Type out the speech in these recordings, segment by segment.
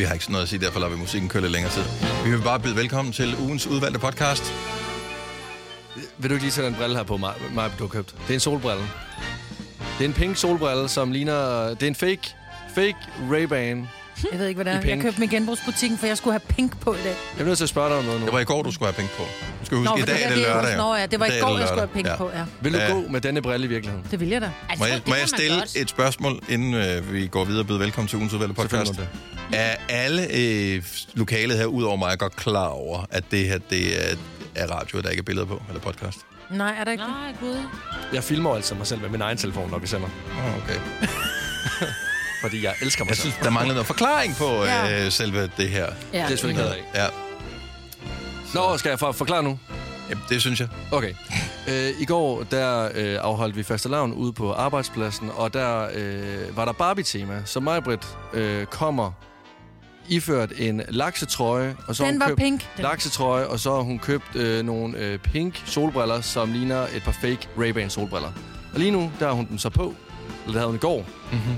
vi har ikke sådan noget at sige, derfor lader vi musikken køre lidt længere tid. Vi vil bare byde velkommen til ugens udvalgte podcast. Vil du ikke lige tage den brille her på, mig, mig du har købt? Det er en solbrille. Det er en pink solbrille, som ligner... Det er en fake, fake Ray-Ban. Jeg ved ikke, hvad det er. pink. Jeg købte dem i genbrugsbutikken, for jeg skulle have pink på i dag. Jeg er nødt til at spørge dig om noget nu. Det var i går, du skulle have penge på. Skal huske, Nå, i dag det er det det lørdag. Nå ja, det var i går, jeg skulle have penge på, ja. Vil du Ja. gå med denne brille i virkeligheden? Det vil jeg da. Altså, Må jeg, det må jeg stille godt. et spørgsmål, inden øh, vi går videre og byder velkommen til ugens udvalgte podcast? Er alle øh, lokalet her, udover mig, godt klar over, at det her det er, er radio, der ikke er billeder på, eller podcast? Nej, er der ikke? Nej, gud. Jeg filmer altså mig selv med min egen telefon, når vi sender. Oh, okay. Fordi jeg elsker mig Jeg selv. synes, der mangler noget forklaring på Ja. øh, selve det her. Ja. Det er jeg selvfølgelig af. Ja, Nå, skal jeg for, forklare nu? Jamen, det synes jeg. Okay. Øh, I går, der øh, afholdt vi fastelavn ude på arbejdspladsen, og der øh, var der Barbie-tema, så Majbrit øh, kommer iført en laksetrøje, og så Den hun var købt pink. Laksetrøje, og så har hun købt øh, nogle øh, pink solbriller, som ligner et par fake Ray-Ban solbriller. Og lige nu, der har hun dem så på, eller det havde hun i går. Mm-hmm.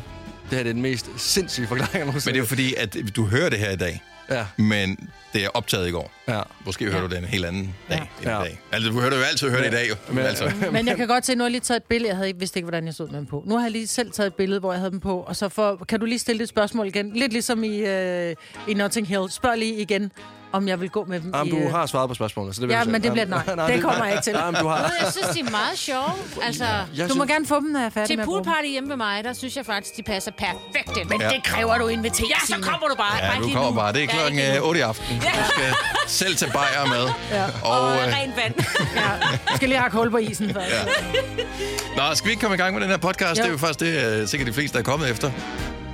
Det her det er den mest sindssyge forklaring, jeg Men det er jo fordi, at du hører det her i dag, Ja, men det er optaget i går. ja. Måske hører du det en helt anden dag Ja. end i Ja. dag. Altså, du hører det jo altid høre det i dag, jo. Men- altså. Men jeg kan godt se, nu har jeg lige taget et billede. Jeg havde ikke, vidste ikke, hvordan jeg stod med dem på. Nu har jeg lige selv taget et billede, hvor jeg havde dem på. Og så for, kan du lige stille et spørgsmål igen? Lidt ligesom i, øh, i Notting Hill. Spørg lige igen, om jeg vil gå med dem Jamen, i... du øh, har svaret på spørgsmålet, så det vil Ja, jeg men det bliver et nej. Det kommer jeg ikke til. Jamen, du har... Jeg synes, de er meget sjove. Altså, Jeg Du må gerne få dem, når jeg er færdig til med poolparty hjemme ved mig, der synes jeg faktisk, de passer perfekt ind. Men Ja. det kræver du inviterer, Ja, så kommer du bare. Ja, du kommer bare. Det er Ja, klokken ikke øh, endnu. 8 i aften. Du skal selv tage bajer med. Ja. Og Og, øh, øh, rent vand. Ja. Skal lige have hul på isen først. Ja. nå, skal vi ikke komme i gang med den her podcast? Jo. Det er jo faktisk det, øh, sikkert de fleste, der er kommet efter.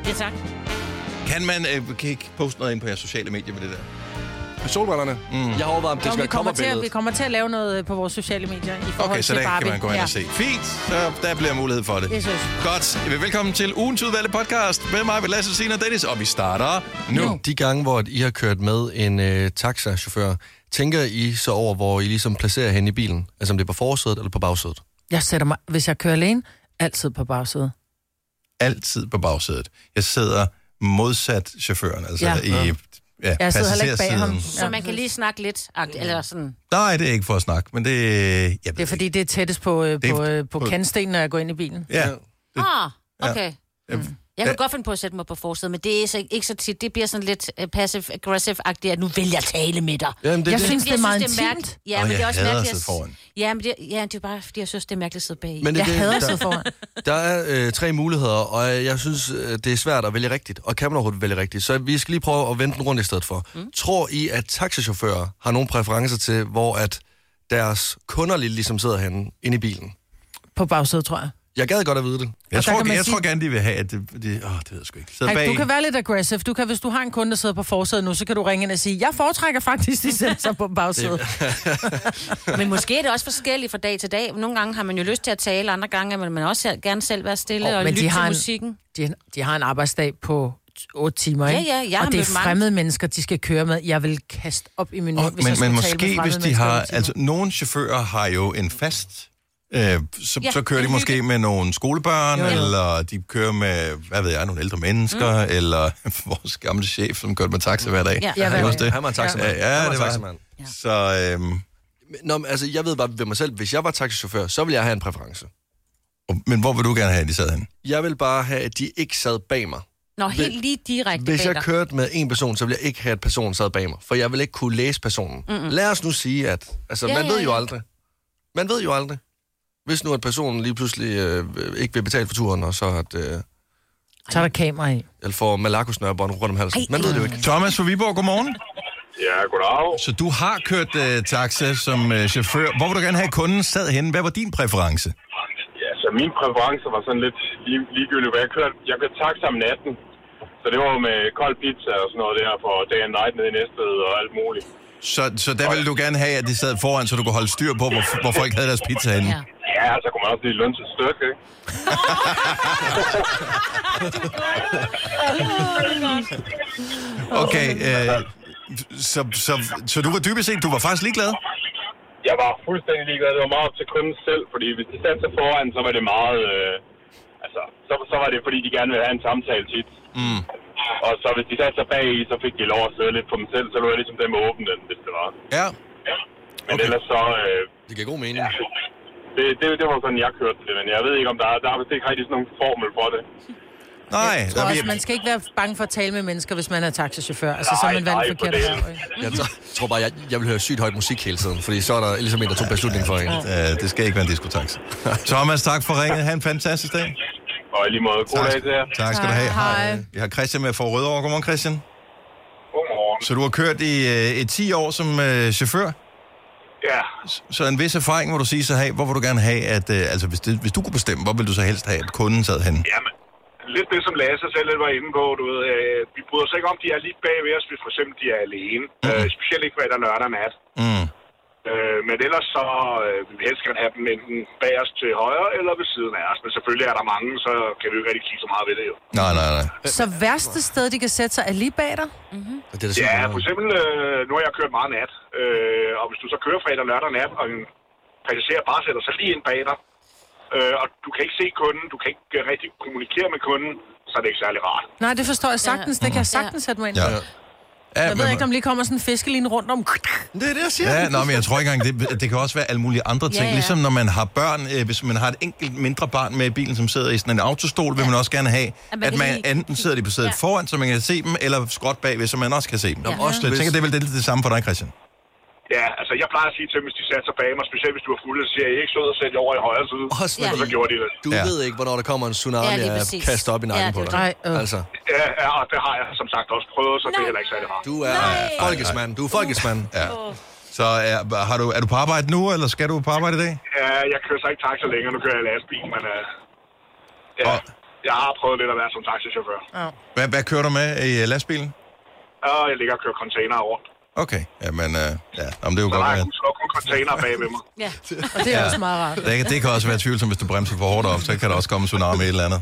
Ja, tak. Kan man øh, kan ikke poste noget ind på jeres sociale medier med det der? Solbrillerne? Mm. Jeg har overvejet, om det Nå, skal vi, kommer til, at- vi kommer til at lave noget øh, på vores sociale medier i forhold Okay, så til der Barbie. kan man gå ind ja. og se. Fint, så der bliver mulighed for det. Det synes jeg. Godt. Velkommen til ugens udvalgte podcast med mig, med Lasse Signe og Dennis, og vi starter nu. Nu. De gange, hvor I har kørt med en øh, taxachauffør, tænker I så over, hvor I ligesom placerer hende i bilen? Altså om det er på forsædet eller på bagsædet? Jeg sætter mig, hvis jeg kører alene, altid på bagsædet. Altid på bagsædet. Jeg sidder modsat chaufføren, altså Ja. i ja, Jeg sidder heller ikke bag ham. Så man kan lige snakke lidt. Eller sådan. Nej, det er ikke for at snakke, men det... Jeg Det er fordi, det er tættest på, øh, Det er på, øh, på på- kantstenen, når jeg går ind i bilen. Ja, Ah, okay. Ja. Jeg kan godt finde på at sætte mig på forsiden, men det er så ikke så tit. Det bliver sådan lidt uh, passive-aggressive-agtigt, at nu vil jeg tale med dig. Jamen, det, Jeg det. synes, det er meget mærkeligt. intimt. Ja, Og men jeg det er også hader at mærkeligt. sidde foran. Ja, men det, ja, det er bare, fordi jeg synes, det er mærkeligt at sidde bag. Men det, Jeg det, hader at der, sidde foran. der er øh, tre muligheder, og øh, jeg synes, øh, det er svært at vælge rigtigt. Og kan man overhovedet vælge rigtigt? Så vi skal lige prøve at vende den rundt i stedet for. Mm. Tror I, at taxichauffører har nogle præferencer til, hvor at deres kunder lige ligesom sidder henne inde i bilen? På bagsædet, tror jeg. Jeg gad godt at vide det. Jeg, tror, man jeg sige- tror gerne, de vil have, at det... det åh, det ved jeg sgu ikke. Ej, bag. du kan være lidt aggressive. Du kan, hvis du har en kunde, der sidder på forsædet nu, så kan du ringe ind og sige, jeg foretrækker faktisk, de sætter sig på bagsædet. Men måske er det også forskelligt fra dag til dag. Nogle gange har man jo lyst til at tale, andre gange vil man også gerne selv være stille Åh, og lytte til en- musikken. De, de har en arbejdsdag på 8 timer, Ja, ikke? ja, jeg har og det er mødt mange- fremmede mennesker, de skal køre med. Jeg vil kaste op i min mund, Og, hvis jeg men, skulle men tale med måske, fremmede hvis de har... Altså, nogle chauffører har jo en fast... Øh, så, Ja, så kører de måske med nogle skolebørn, Jo, jo. eller de kører med, hvad ved jeg, nogle ældre mennesker, mm. eller vores gamle chef, som kørte med taxa hver dag. Ja. Ja, også det. Han var en taxamand. Ja, ja, Han det var taxamand. Så, øhm, Nå, men, altså, jeg ved bare ved mig selv, hvis jeg var taxichauffør, så ville jeg have en præference. men hvor vil du gerne have, at de sad henne? Jeg vil bare have, at de ikke sad bag mig. Nå, helt lige direkte Hvis bag jeg dig. kørte med en person, så ville jeg ikke have, at personen sad bag mig. For jeg vil ikke kunne læse personen. Mm-mm. Lad os nu sige, at... Altså, Ja, man ja, ved jo ja. aldrig. Man ved jo aldrig. Hvis nu, at personen lige pludselig øh, ikke vil betale for turen, og så at... Øh, Så er der kamera i. eller får malakosnørbånd rundt om halsen. Ej, Man ved det jo ikke. Thomas fra Viborg, godmorgen. Ja, goddag. Så du har kørt øh, taxa som øh, chauffør. Hvor vil du gerne have, at kunden sad henne? Hvad var din præference? Ja, så min præference var sådan lidt lige, ligegyldigt, hvad jeg kørte. Jeg kørte taxa om natten, så det var med kold pizza og sådan noget der for day and night nede i Næstved og alt muligt. Så, så der ville du gerne have, at de sad foran, så du kunne holde styr på, hvor, hvor folk havde deres pizza henne. Ja. Ja, så kunne man også lige lønne til et stykke, ikke? Okay, øh, så, så, så du var dybest set, du var faktisk ligeglad? Jeg var fuldstændig ligeglad. Det var meget op til kunden selv, fordi hvis de satte sig foran, så var det meget... Øh, altså, så, så var det fordi, de gerne ville have en samtale tit. Mm. Og så hvis de satte sig bag i, så fik de lov at sidde lidt for dem selv, så var det ligesom dem åbne den, hvis det var. Ja, Men Okay. ellers så... Øh, Det giver god mening. Det, det, det var sådan, jeg kørte det, men jeg ved ikke, om der er, der er vist ikke rigtig sådan nogen formel for det. nej. Jeg tror også, man skal ikke være bange for at tale med mennesker, hvis man er taxichauffør. Altså, så er man Nej, valgt nej, forkert for? Jeg tror, bare, jeg, jeg vil høre sygt højt musik hele tiden, fordi så er der ligesom en, der tog beslutning for en. øh, det skal ikke være en diskotax. Thomas, tak for ringet. Ha' en fantastisk dag. Og i lige måde, god dag til jer. Tak skal du have. Hej. Vi har Christian med fra Rødovre. Godmorgen, Christian. Godmorgen. Så du har kørt i, øh, i 10 år som øh, chauffør? Ja, Så en vis erfaring, hvor du siger så have, hvor vil du gerne have, at, øh, altså hvis, det, hvis du kunne bestemme, hvor vil du så helst have, at kunden sad hen? Jamen, lidt det, som Lasse selv lidt var inde på, du ved, øh, vi bryder os ikke om, de er lige bag ved os, hvis for eksempel de er alene. Mm. Øh, specielt ikke fredag, lørdag nat. Mm. Øh, men ellers så øh, vil vi helst gerne have dem enten bag os til højre eller ved siden af os. Men selvfølgelig er der mange, så kan vi jo ikke rigtig kigge så meget ved det jo. Nej, nej, nej. Så værste sted, de kan sætte sig, er lige bag dig? Og det er super Ja, for eksempel, øh, nu har jeg kørt meget nat, øh, og hvis du så kører fredag, lørdag nat, og en passager bare sætter sig lige ind bag dig, øh, og du kan ikke se kunden, du kan ikke rigtig kommunikere med kunden, så er det ikke særlig rart. Nej, det forstår jeg sagtens. Det kan jeg sagtens sætte mig ind. Ja. Ja. Ja, Jeg ved ikke, om lige kommer sådan en fiskeline rundt om. Det er det, jeg siger. Ja, nå, men jeg tror ikke engang, det, det kan også være alle mulige andre ting. Ja, ja. Ligesom når man har børn, øh, hvis man har et enkelt mindre barn med i bilen, som sidder i sådan en autostol, vil man også gerne have, man at man lige- enten sidder de på sædet Ja. foran, så man kan se dem, eller skråt bagved, så man også kan se dem. Jamen, også Så jeg tænker, det er vel det, det samme for dig, Christian. Ja, altså jeg plejer at sige til dem, hvis de satte sig bag mig, specielt hvis du er fuld, så siger jeg, I ikke sød at sætte over i højre side. Også Ja. Og så gjorde de det. Du Ja. ved ikke, hvornår der kommer en tsunami Ja, ja, præcis. kaster op i nakken Ja, på det dig. Nej, øh. Altså, Ja, ja, og det har jeg som sagt også prøvet, så det er heller ikke særlig rart. du er folkesmand. Du er folkesmand. Ja. Så er, har du, er du på arbejde nu, eller skal du på arbejde i dag? Ja, jeg kører så ikke taxa længere, nu kører jeg lastbil, men uh, ja, Og- jeg har prøvet lidt at være som taxichauffør. Hvad, hvad kører du med i øh, lastbilen? Og jeg ligger og kører container rundt. Okay, jamen, øh, ja, Jamen, det er jo Så godt. har jeg at- kun slå kun container bag ved mig. Ja. Og det er også meget rart. Det, kan- det kan også være tvivlsomt, hvis du bremser for hårdt op, så kan der også komme en tsunami et eller andet.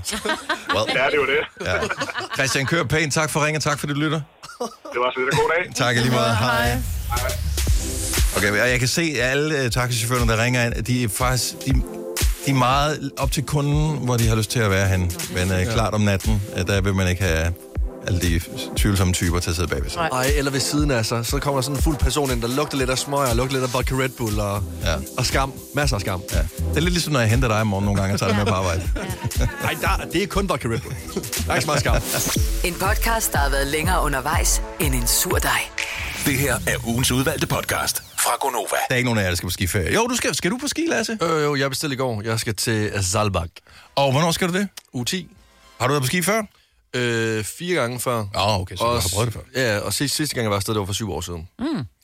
Well, Ja, det er jo det. ja. Christian, kør pænt. Tak for ringen, tak for, at du lytter. Det var så lidt. God dag. Tak lige måde. Hej. Okay, og jeg kan se, at alle uh, taxichaufførerne, der ringer ind, at de er faktisk de, de er meget op til kunden, hvor de har lyst til at være hen. Men uh, klart om natten, uh, der vil man ikke have alle de tvivlsomme typer til at sidde bagved sig. Ej, eller ved siden af sig, så kommer der sådan en fuld person ind, der lugter lidt af smøger, lugter lidt af vodka Red Bull og, Ja. og skam. Masser af skam. Ja. Det er lidt ligesom, når jeg henter dig i morgen nogle gange og tager dig med på arbejde. Nej, der, det er kun vodka Red Bull. Der er ikke så meget skam. En podcast, der har været længere undervejs end en sur dej. Det her er ugens udvalgte podcast fra Gonova. Der er ikke nogen af jer, der skal på skiferie. Jo, du skal, skal du på ski, Lasse? Øh, jo, jeg bestilte i går. Jeg skal til Zalbak. Og hvornår skal du det? U 10. Har du været på ski før? Øh, fire gange før. Ja, okay, så du har prøvet det før. Ja, og sidste, sidste gang, jeg var afsted, det var for syv år siden.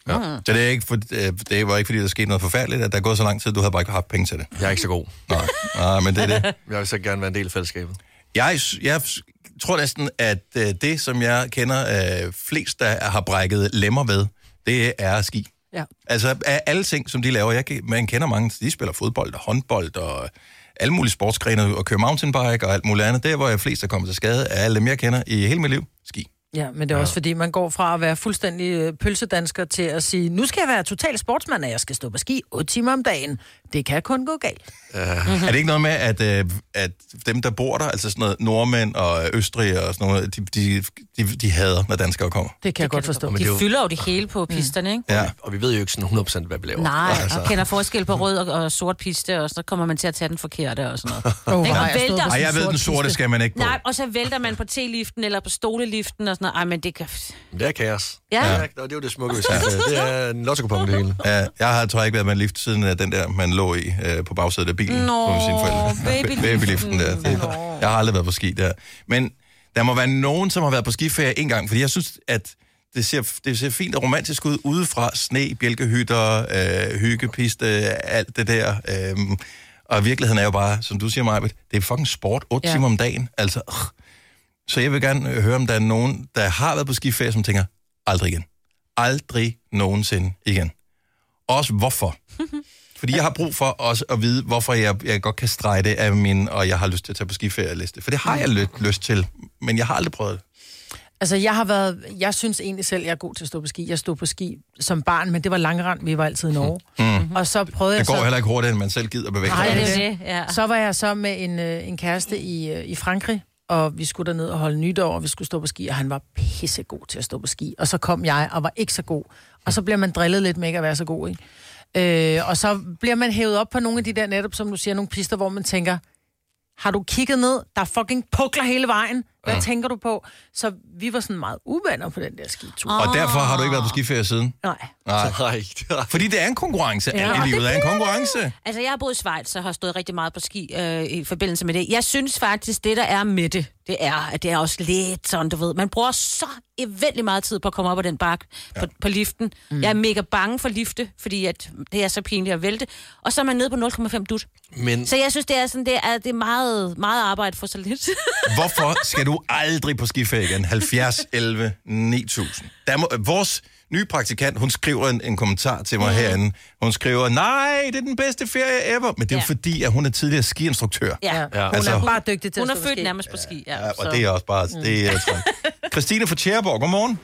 Ja. Så det, er ikke for, øh, det var ikke, fordi der skete noget forfærdeligt, at der er gået så lang tid, du havde bare ikke haft penge til det. Jeg er ikke så god. Nej, Nej men det er det. Jeg vil så gerne være en del af fællesskabet. Jeg, jeg tror næsten, at øh, det, som jeg kender øh, flest, der har brækket lemmer ved, det er ski. Ja. Altså af alle ting, som de laver. Jeg, kan- man kender mange, de spiller fodbold og håndbold og alle mulige sportsgrene og køre mountainbike og alt muligt andet. Der, hvor jeg flest er kommet til skade af alle dem, jeg kender i hele mit liv. Ski. Ja, men det er også fordi, man går fra at være fuldstændig øh, pølsedansker til at sige, nu skal jeg være total sportsmand, og jeg skal stå på ski 8 timer om dagen. Det kan kun gå galt. Er det ikke noget med, at, øh, at dem, der bor der, altså sådan noget nordmænd og østrig og sådan noget, de, de, de, de hader, når danskere kommer? Det kan jeg godt forstå. De det er jo- fylder jo det hele på pisterne, ikke? Ja. Og vi ved jo ikke sådan 100% hvad vi laver. Nej, altså. og kender forskel på rød og, og sort piste, og så kommer man til at tage den forkerte og sådan noget. Oh, Ikke? nej, Og jeg vælter. ved, den sorte piste. skal man ikke på. Nej, og så vælter man på T-liften eller på stoleliften og sådan noget. Ej, men det kan... Det er kaos. Ja. Ja. Og det er jo det smukke, ja. det er en lotto det hele. Ja, jeg har tror jeg ikke været med lift siden øh, den der, man lå i øh, på bagsædet af bilen. Nå, på sine forældre. babyliften. Babyliften der. Det, jeg har aldrig været på ski der. Men der må være nogen, som har været på skiferie en gang, fordi jeg synes, at det ser, det ser fint og romantisk ud udefra. Sne, bjælkehytter, øh, hyggepiste, alt det der. Øh, og virkeligheden er jo bare, som du siger, Majbet, det er fucking sport 8 Ja. timer om dagen. Altså, øh. Så jeg vil gerne øh, høre, om der er nogen, der har været på skiferie, som tænker, aldrig igen. Aldrig nogensinde igen. Også hvorfor. Fordi jeg har brug for også at vide, hvorfor jeg, jeg godt kan strege det af min, og jeg har lyst til at tage på skiferie-liste. For det har jeg lyst, lyst til, men jeg har aldrig prøvet det. Altså, jeg har været... Jeg synes egentlig selv, jeg er god til at stå på ski. Jeg stod på ski som barn, men det var langrand. Vi var altid i Norge. Mm. Og så prøvede jeg Det går så... heller ikke hurtigt, end man selv gider bevæge Nej, sig. det er det er det. det, ja. Så var jeg så med en, øh, en kæreste i, øh, i Frankrig, og vi skulle derned og holde nytår, og vi skulle stå på ski, og han var pissegod til at stå på ski. Og så kom jeg og var ikke så god. Og så bliver man drillet lidt med ikke at være så god, ikke? Øh, og så bliver man hævet op på nogle af de der netop, som du siger, nogle pister, hvor man tænker, har du kigget ned? Der er fucking pukler hele vejen. Hvad ja. tænker du på? Så vi var sådan meget uvenner på den der skitur. Og derfor har du ikke været på skiferie siden? Nej. Nej. Nej, Fordi det er en konkurrence. Ja. Alt i livet er en konkurrence. Altså, jeg har boet i Schweiz og har stået rigtig meget på ski øh, i forbindelse med det. Jeg synes faktisk, det der er med det, det er, at det er også lidt sådan, du ved. Man bruger så eventelig meget tid på at komme op ad den bakke på, på liften. Mm. Jeg er mega bange for lifte, fordi at det er så pinligt at vælte. Og så er man nede på 0,5 dut. Men Så jeg synes, det er, sådan, det er, det er meget, meget arbejde for så lidt. Hvorfor skal du aldrig på skiferie igen? 70, 11, 9000. Der må, vores nye praktikant, hun skriver en, en kommentar til mig mm. herinde. Hun skriver, nej, det er den bedste ferie ever. Men det er jo Ja. fordi, at hun er tidligere skiinstruktør. ja. Ja. Ja. Hun Altså- er bare dygtig til Hun at er født ski. nærmest på ski. Ja. Ja, og det er også bare... Det er, jeg. Christine fra Tjæreborg, godmorgen.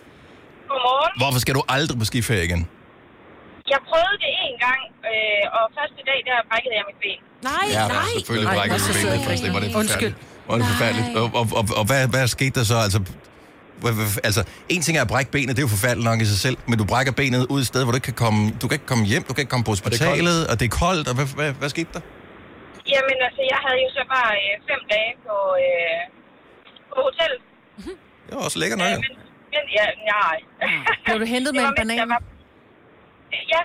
Godmorgen. Hvorfor skal du aldrig på skiferie igen? Jeg prøvede det en gang, øh, og første dag, der brækkede jeg mit ben. Nej, nej. selvfølgelig Nej, så du sidder benet jeg først. Det var det Undskyld. Hvor er det forfærdeligt. Og, og, og, og hvad, hvad skete der så? Altså, altså, en ting er at brække benet, det er jo forfærdeligt nok i sig selv, men du brækker benet ud et sted, hvor du ikke kan komme, du kan ikke komme hjem, du kan ikke komme på det er koldt. hospitalet, og det er koldt, og hvad, hvad, hvad skete der? Jamen altså, jeg havde jo så bare øh, fem dage på, øh, på hotel. Det var også lækkert nok. Øh, men, men ja, nej. Blev du hentet med en banan? var- Ja,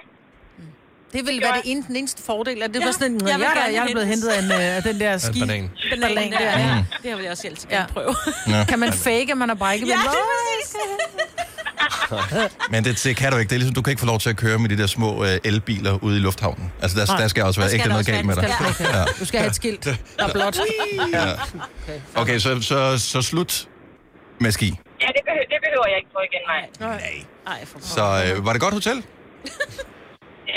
Det ville Det være var- det ene, den eneste fordel, at det Ja, var sådan en, jeg jeg, jeg, jeg er blevet hentet af, en, af den der ski. banan. Banan der, ja. ja. Det vil jeg også altid Ja. gerne prøve. Kan man fake, at man har brækket Ja, det er. Men det, det kan du ikke. Det er ligesom, du kan ikke få lov til at køre med de der små øh, elbiler ude i lufthavnen. Altså, der, Nej. der skal også være ikke der noget galt med dig. Skal du, skal have et skilt, der er blåt. Okay, så, så, så slut med ski. ja det, behøver, det behøver jeg ikke på igen, nej. Ej, for Så øh, var det godt hotel?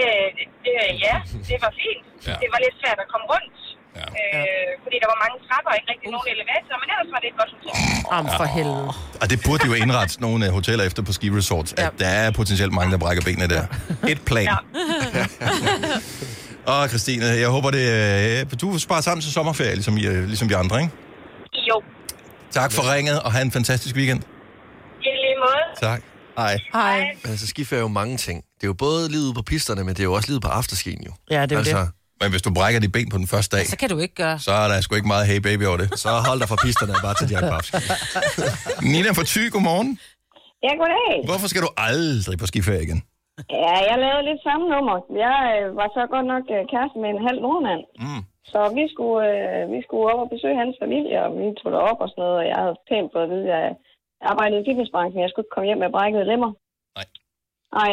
Øh, det, ja, det var fint. Ja. Det var lidt svært at komme rundt. Ja. Øh, fordi der var mange trapper og ikke rigtig nogen elevator, men ellers var det et godt hotel. Om for helvede. Og det burde de jo indrette nogle øh, hoteller efter på ski resorts, at Ja. der er potentielt mange, der brækker benene der. Et plan. Ja. Og Christine, jeg håber det... Øh, du sparer sammen til sommerferie, ligesom, I, øh, ligesom de andre, ikke? Jo, Tak for ringet, og have en fantastisk weekend. i lige måde. Tak. Hej. Hej. Men altså, skiferie er jo mange ting. Det er jo både livet på pisterne, men det er jo også livet på afterskien jo. Ja, det er altså, det. Men hvis du brækker dit ben på den første dag, Så kan du ikke gøre. så er der sgu ikke meget hey baby over det. Så hold dig fra pisterne bare til de her papski. Nina fra Thy, godmorgen. Ja, goddag. Hvorfor skal du aldrig på skiferie igen? Ja, jeg lavede lidt samme nummer. Jeg øh, var så godt nok øh, kæreste med en halv nordmand. Mm. Så vi skulle, øh, vi skulle op og besøge hans familie, og vi tog derop og sådan noget, og jeg havde pænt fået at vide, at jeg arbejdede i fitnessbranchen, jeg skulle ikke komme hjem med brækkede lemmer. Nej. Nej.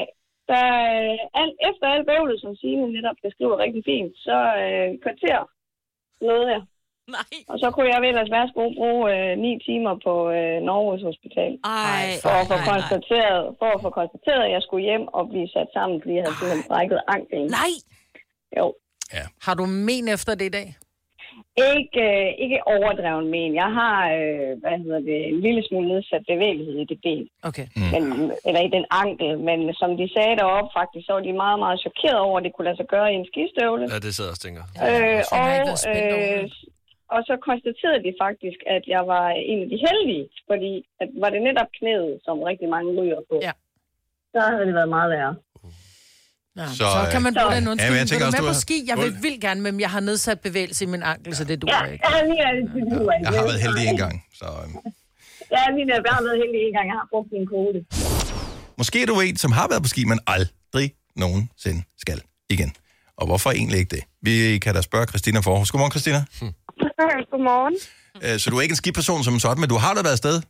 Da, øh, alt, efter alt bøvlet, som Signe netop beskriver rigtig fint, så øh, kvarter nåede jeg. Nej. Og så kunne jeg vel ellers værsgo bruge øh, ni timer på øh, Norges Hospital. Ej, For at, få konstateret, for at få konstateret, at jeg skulle hjem og blive sat sammen, fordi jeg havde simpelthen brækket anklen. Nej. Jo. Har du men efter det i dag? Ikke, øh, ikke overdreven men. Jeg har øh, hvad hedder det, en lille smule nedsat bevægelighed i det ben, Okay. men, eller i den ankel. Men som de sagde deroppe faktisk, så var de meget, meget chokeret over, at det kunne lade sig gøre i en skistøvle. Ja, det sidder jeg og tænker. Øh, og, øh, og så konstaterede de faktisk, at jeg var en af de heldige, fordi at var det netop knæet, som rigtig mange ryger på. Ja. Så havde det været meget værre. Ja, Så, så, kan man øh, bruge så- den Ja, men jeg undskyldning. tænker Ja, også, med du på har- ski? Jeg vil vildt gerne, men jeg har nedsat bevægelse i min ankel, så det Ja, duer ikke. jeg, lige, det duer ikke. Jeg har været heldig en gang, så... Øh. Ja, lige netop. Jeg har været heldig en gang. Jeg har brugt min kode. Måske er du en, som har været på ski, men aldrig nogensinde skal igen. Og hvorfor egentlig ikke det? Vi kan da spørge Christina Forhus. Godmorgen, Christina. Godmorgen. Øh, Så du er ikke en skiperson som sådan, men du har da været afsted?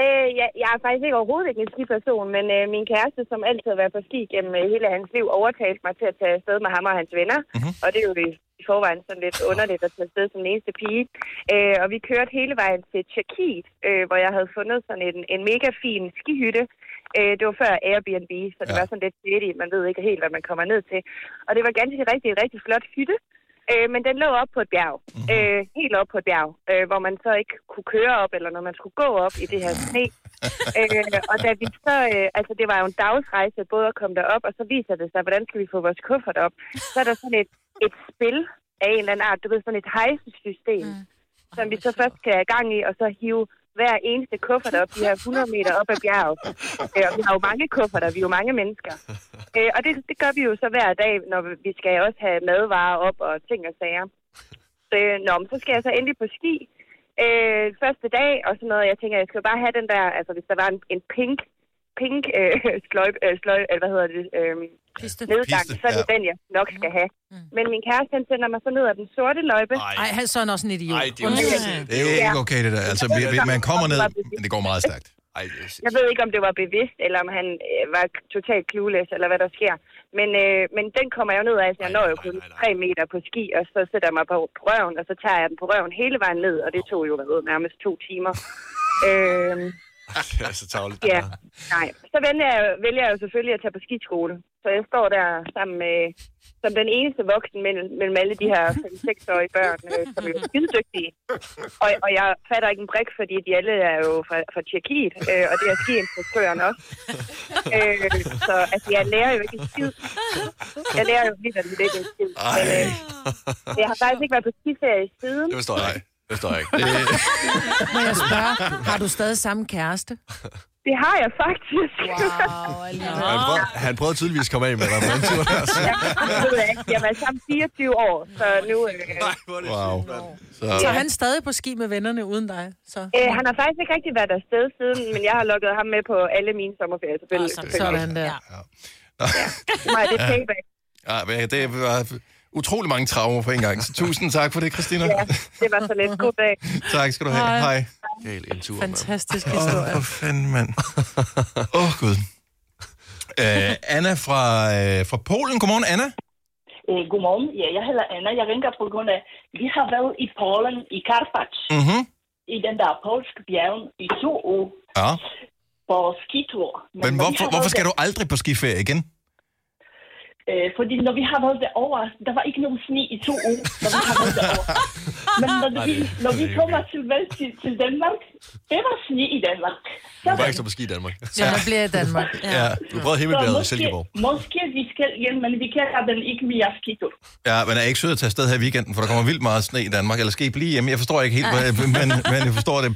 Øh, jeg, jeg er faktisk ikke overhovedet ikke en skiperson, men øh, min kæreste, som altid har været på ski gennem øh, hele hans liv, overtalte mig til at tage afsted med ham og hans venner. Mhm. Mm-hmm. Og det er jo i, i forvejen sådan lidt underligt at tage afsted som den eneste pige. Øh, og vi kørte hele vejen til Tjekkiet, øh, hvor jeg havde fundet sådan en, en mega fin skihytte. Øh, det var før Airbnb, så det ja. var sådan lidt shady. Man ved ikke helt, hvad man kommer ned til. Og det var ganske rigtig, rigtig flot hytte. Øh, men den lå op på et bjerg. Mhm. Mm-hmm. Øh, helt op på et bjerg, øh, hvor man så ikke kunne køre op, eller når man skulle gå op i det her sne, øh, og da vi så, øh, altså det var jo en dagsrejse både at komme derop, og så viser det sig, hvordan skal vi få vores kuffert op. Så er der sådan et, et spil af en eller anden art, du ved, sådan et hejsesystem, mm. som vi så først skal have gang i, og så hive hver eneste kuffert op, de her 100 meter op ad bjerget. Øh, og vi har jo mange kufferter, vi er jo mange mennesker. Øh, og det, det gør vi jo så hver dag, når vi skal også have madvarer op og ting og sager. Øh, nå, men så skal jeg så endelig på ski øh, første dag og sådan noget. Jeg tænker, jeg skal jo bare have den der, altså hvis der var en, en pink, pink øh, sløjp, øh, sløjp, eller hvad hedder det, øh, Piste. nedgang, Piste, så er det ja. den, jeg nok skal have. Men min kæreste, han sender mig så ned ad den sorte løjpe. Ej, han så er også en idiot. Ej, det er jo. Det er ikke okay, det der. Altså, vi, man kommer ned, men det går meget stærkt. Ej, det Jeg ved ikke, om det var bevidst, eller om han øh, var totalt clueless, eller hvad der sker. Men, øh, men den kommer jeg jo ned af, så jeg Nej, når jo nej, kun nej, nej. tre meter på ski, og så sætter jeg mig på, på røven, og så tager jeg den på røven hele vejen ned, og det tog jo hvad ved, nærmest to timer. øh, det er så tavligt. ja, nej. Så vælger jeg, vælger jeg jo selvfølgelig at tage på skiskole. Så jeg står der sammen med, som den eneste voksen mellem, mellem alle de her 5-6-årige børn, øh, som er skidedygtige. Og, og jeg fatter ikke en brik, fordi de alle er jo fra, fra Tjekkiet, øh, og det er skiinstruktøren også. øh, så altså, jeg lærer jo ikke en skid. Jeg lærer jo lidt ikke en skid. Men, øh, jeg har faktisk ikke været på skiferie siden. Det forstår jeg. Det forstår jeg ikke. det, Må jeg spørge, har du stadig samme kæreste? Det har jeg faktisk. Wow, alligevel. Han prøvede, han prøvede tydeligvis at komme af med dig på den tur. der, så- Jeg ved ikke. Jeg har været sammen 24 år, så nu... Øh, Nej, hvor er det wow. sygt. Så, Så er han stadig på ski med vennerne uden dig? Så. Øh, han har faktisk ikke rigtig været afsted siden, men jeg har lukket ham med på alle mine sommerferier, selvfølgelig. sådan. Sådan der. Ja. Nej, det er payback. ja, men det var utrolig mange traumer på en gang. Så tusind tak for det, Christina. Ja, det var så lidt. God dag. Tak skal du have. Hej. Hej. Gal en tur, mand. Fantastisk Åh, historie. for fanden, mand. Åh, oh, Gud. Uh, Anna fra, uh, fra Polen. Godmorgen, Anna. Øh, godmorgen. Ja, jeg hedder Anna. Jeg ringer på grund af, vi har været i Polen, i Karpacz, Mhm. i den der polske bjerg, i to år Ja. på skitur. Men vi hvorfor, hvorfor skal der- du aldrig på skiferie igen? Øh, fordi når vi har været derovre, der var ikke nogen sne i to år, når vi har været derovre. Men når, vi, når vi er kommer til, til, til Danmark, det var sne i Danmark. Du var ikke så på ski i Danmark. Så man bliver i Danmark. Ja. Du prøvede Så himmelbjerget i måske, Silkeborg. måske vi skal hjem, men vi kan have den ikke mere skitur. Ja, men er ikke sød at tage afsted her i weekenden, for der kommer vildt meget sne i Danmark. Eller skal I blive hjemme? Jeg forstår ikke helt, hvad, men, men jeg forstår det.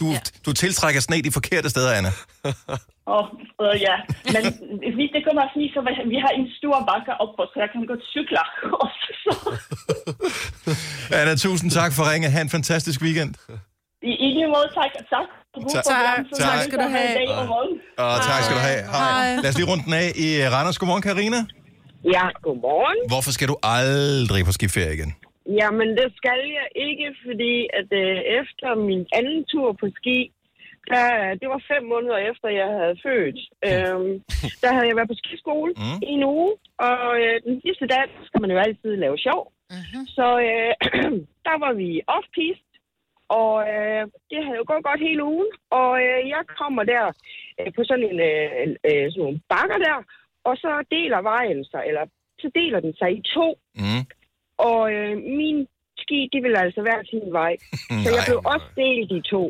Du, du tiltrækker sne de forkerte steder, Anna. Og øh, ja, men hvis det kommer sne, så vi- vi har en stor bakke op på, så jeg kan godt cykle også. Så. Anna, tusind tak for ringe. Ha' en fantastisk weekend. Måde, tak. Tak. Tak. Tak vi skal du have. i dag og tak skal du have. Hej. Lad os lige rundt den af i øh, Randers. Godmorgen, Karina. Ja, godmorgen. Hvorfor skal du aldrig på skiferie igen? Jamen, det skal jeg ikke, fordi at øh, efter min anden tur på ski, der, det var fem måneder efter, jeg havde født, øhm, der havde jeg været på skiskole Mm. i en uge, og øh, den sidste dag skal man jo altid lave sjov. Mm-hmm. Så øh, der var vi off-piste, og øh, det havde jo gået godt hele ugen, og øh, jeg kommer der øh, på sådan en øh, øh, sådan nogle bakker der, og så deler vejen sig, eller så deler den sig i to, Mm. og øh, min ski, de vil altså hver sin vej. Så jeg blev også delt i to.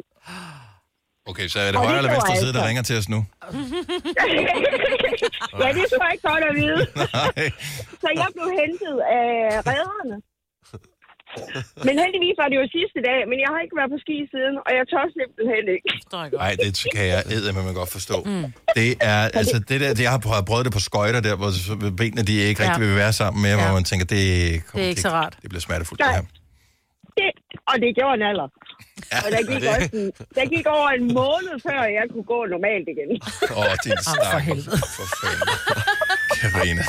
Okay, så er det Og det højre eller venstre side, der ringer til os nu? ja, det tror jeg ikke godt at vide. Så jeg blev hentet af redderne. Men heldigvis var det jo sidste dag, men jeg har ikke været på ski siden, og jeg tør simpelthen ikke. Nej, det kan jeg eddermame godt forstå. Mm. Det er, altså, det der, det, jeg har prøvet- det på skøjter der, hvor benene de ikke rigtig Ja. vil være sammen med, hvor Ja. man tænker, det, Det er ikke så rart. Det bliver smertefuldt, Nej. det her. Det, og det gjorde en alder. Og der gik, også en, der gik over en måned, før jeg kunne gå normalt igen. Åh, oh, din for snak. helvede. For fanden. Karina.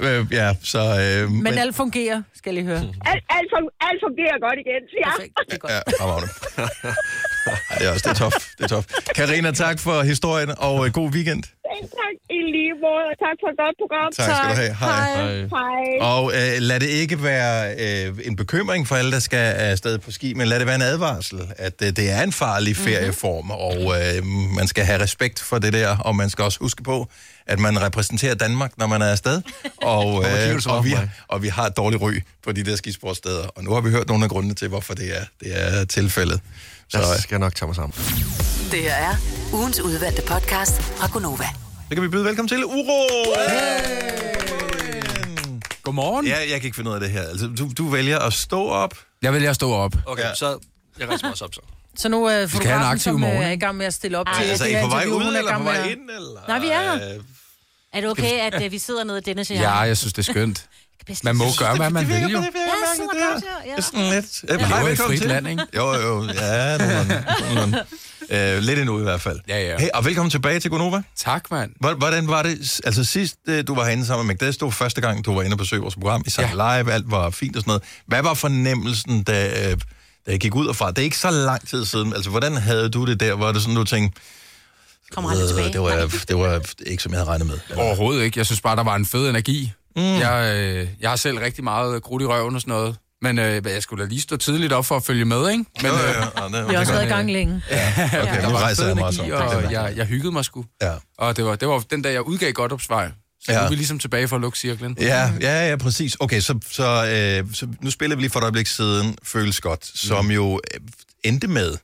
Øh, ja, så... Øh, Men alt fungerer, skal I høre. Alt, alt, fun- alt fungerer godt igen, så ja. Perfekt, det er godt. Ja, fremragende. Ej, det er også det er tof. Det er tof. Karina, tak for historien, og øh, god weekend. Tak i lige måde, og tak for et godt program. Tak skal du have. Hej. Hej. Og øh, lad det ikke være øh, en bekymring for alle, der skal afsted på ski, men lad det være en advarsel, at øh, det er en farlig ferieform, og øh, man skal have respekt for det der, og man skal også huske på, at man repræsenterer Danmark, når man er afsted. Og, øh, og, vi, og vi har et dårligt ry på de der skisportsteder. Og nu har vi hørt nogle af grundene til, hvorfor det er, det er tilfældet. Så, Jeg øh, skal nok tage mig sammen. Det her er ugens udvalgte podcast fra Gonova. så kan vi byde velkommen til Uro! Godmorgen. Ja, jeg kan ikke finde ud af det her. Altså, du, du vælger at stå op. Jeg vil jeg stå op. Okay, Ja. så jeg rejser mig også op så. Så nu er have en fotografen, aktiv som øh, morgen, er i gang med at stille op til Altså, det er I her på vej interview. ud, er eller på vej at- ind? Eller? Nej, vi er her. Øh, Er det okay, at øh, vi sidder nede i denne så Ja, jeg synes, det er skønt. Man må gøre, hvad man vil, jo. Det er sådan lidt... Vi lever i frit til. land, ikke? Jo, jo, ja, nogenlunde. Øh, lidt endnu i hvert fald. Ja, ja. Hey, og velkommen tilbage til Gonova. Tak, mand. Hvor- Hvordan var det, altså sidst øh, du var herinde sammen med Magdalene, det var første gang, du var inde og besøge vores program, I sang ja. live, alt var fint og sådan noget. Hvad var fornemmelsen, da, øh, da jeg gik ud fra? Det er ikke så lang tid siden, altså hvordan havde du det der, hvor det sådan, du tænkte, Kommer aldrig tilbage. det var, det var ikke, som jeg havde regnet med. Eller? Overhovedet ikke. Jeg synes bare, der var en fed energi. Mm. Jeg, øh, jeg har selv rigtig meget krudt i røven og sådan noget. Men øh, jeg skulle da lige stå tidligt op for at følge med, ikke? Men, Jo, øh, jo, jo. Og det- Vi har også det været i gang længe. Okay, der nu var rejser jeg mig også og jeg, jeg hyggede mig sgu. Ja. Og det var, det var den dag, jeg udgav godt opsvej. Så Ja. nu er vi ligesom tilbage for at lukke cirklen. Ja, ja, ja, præcis. Okay, så, så, øh, så nu spiller vi lige for et øjeblik siden Føles Godt, som Mm. jo øh, endte med,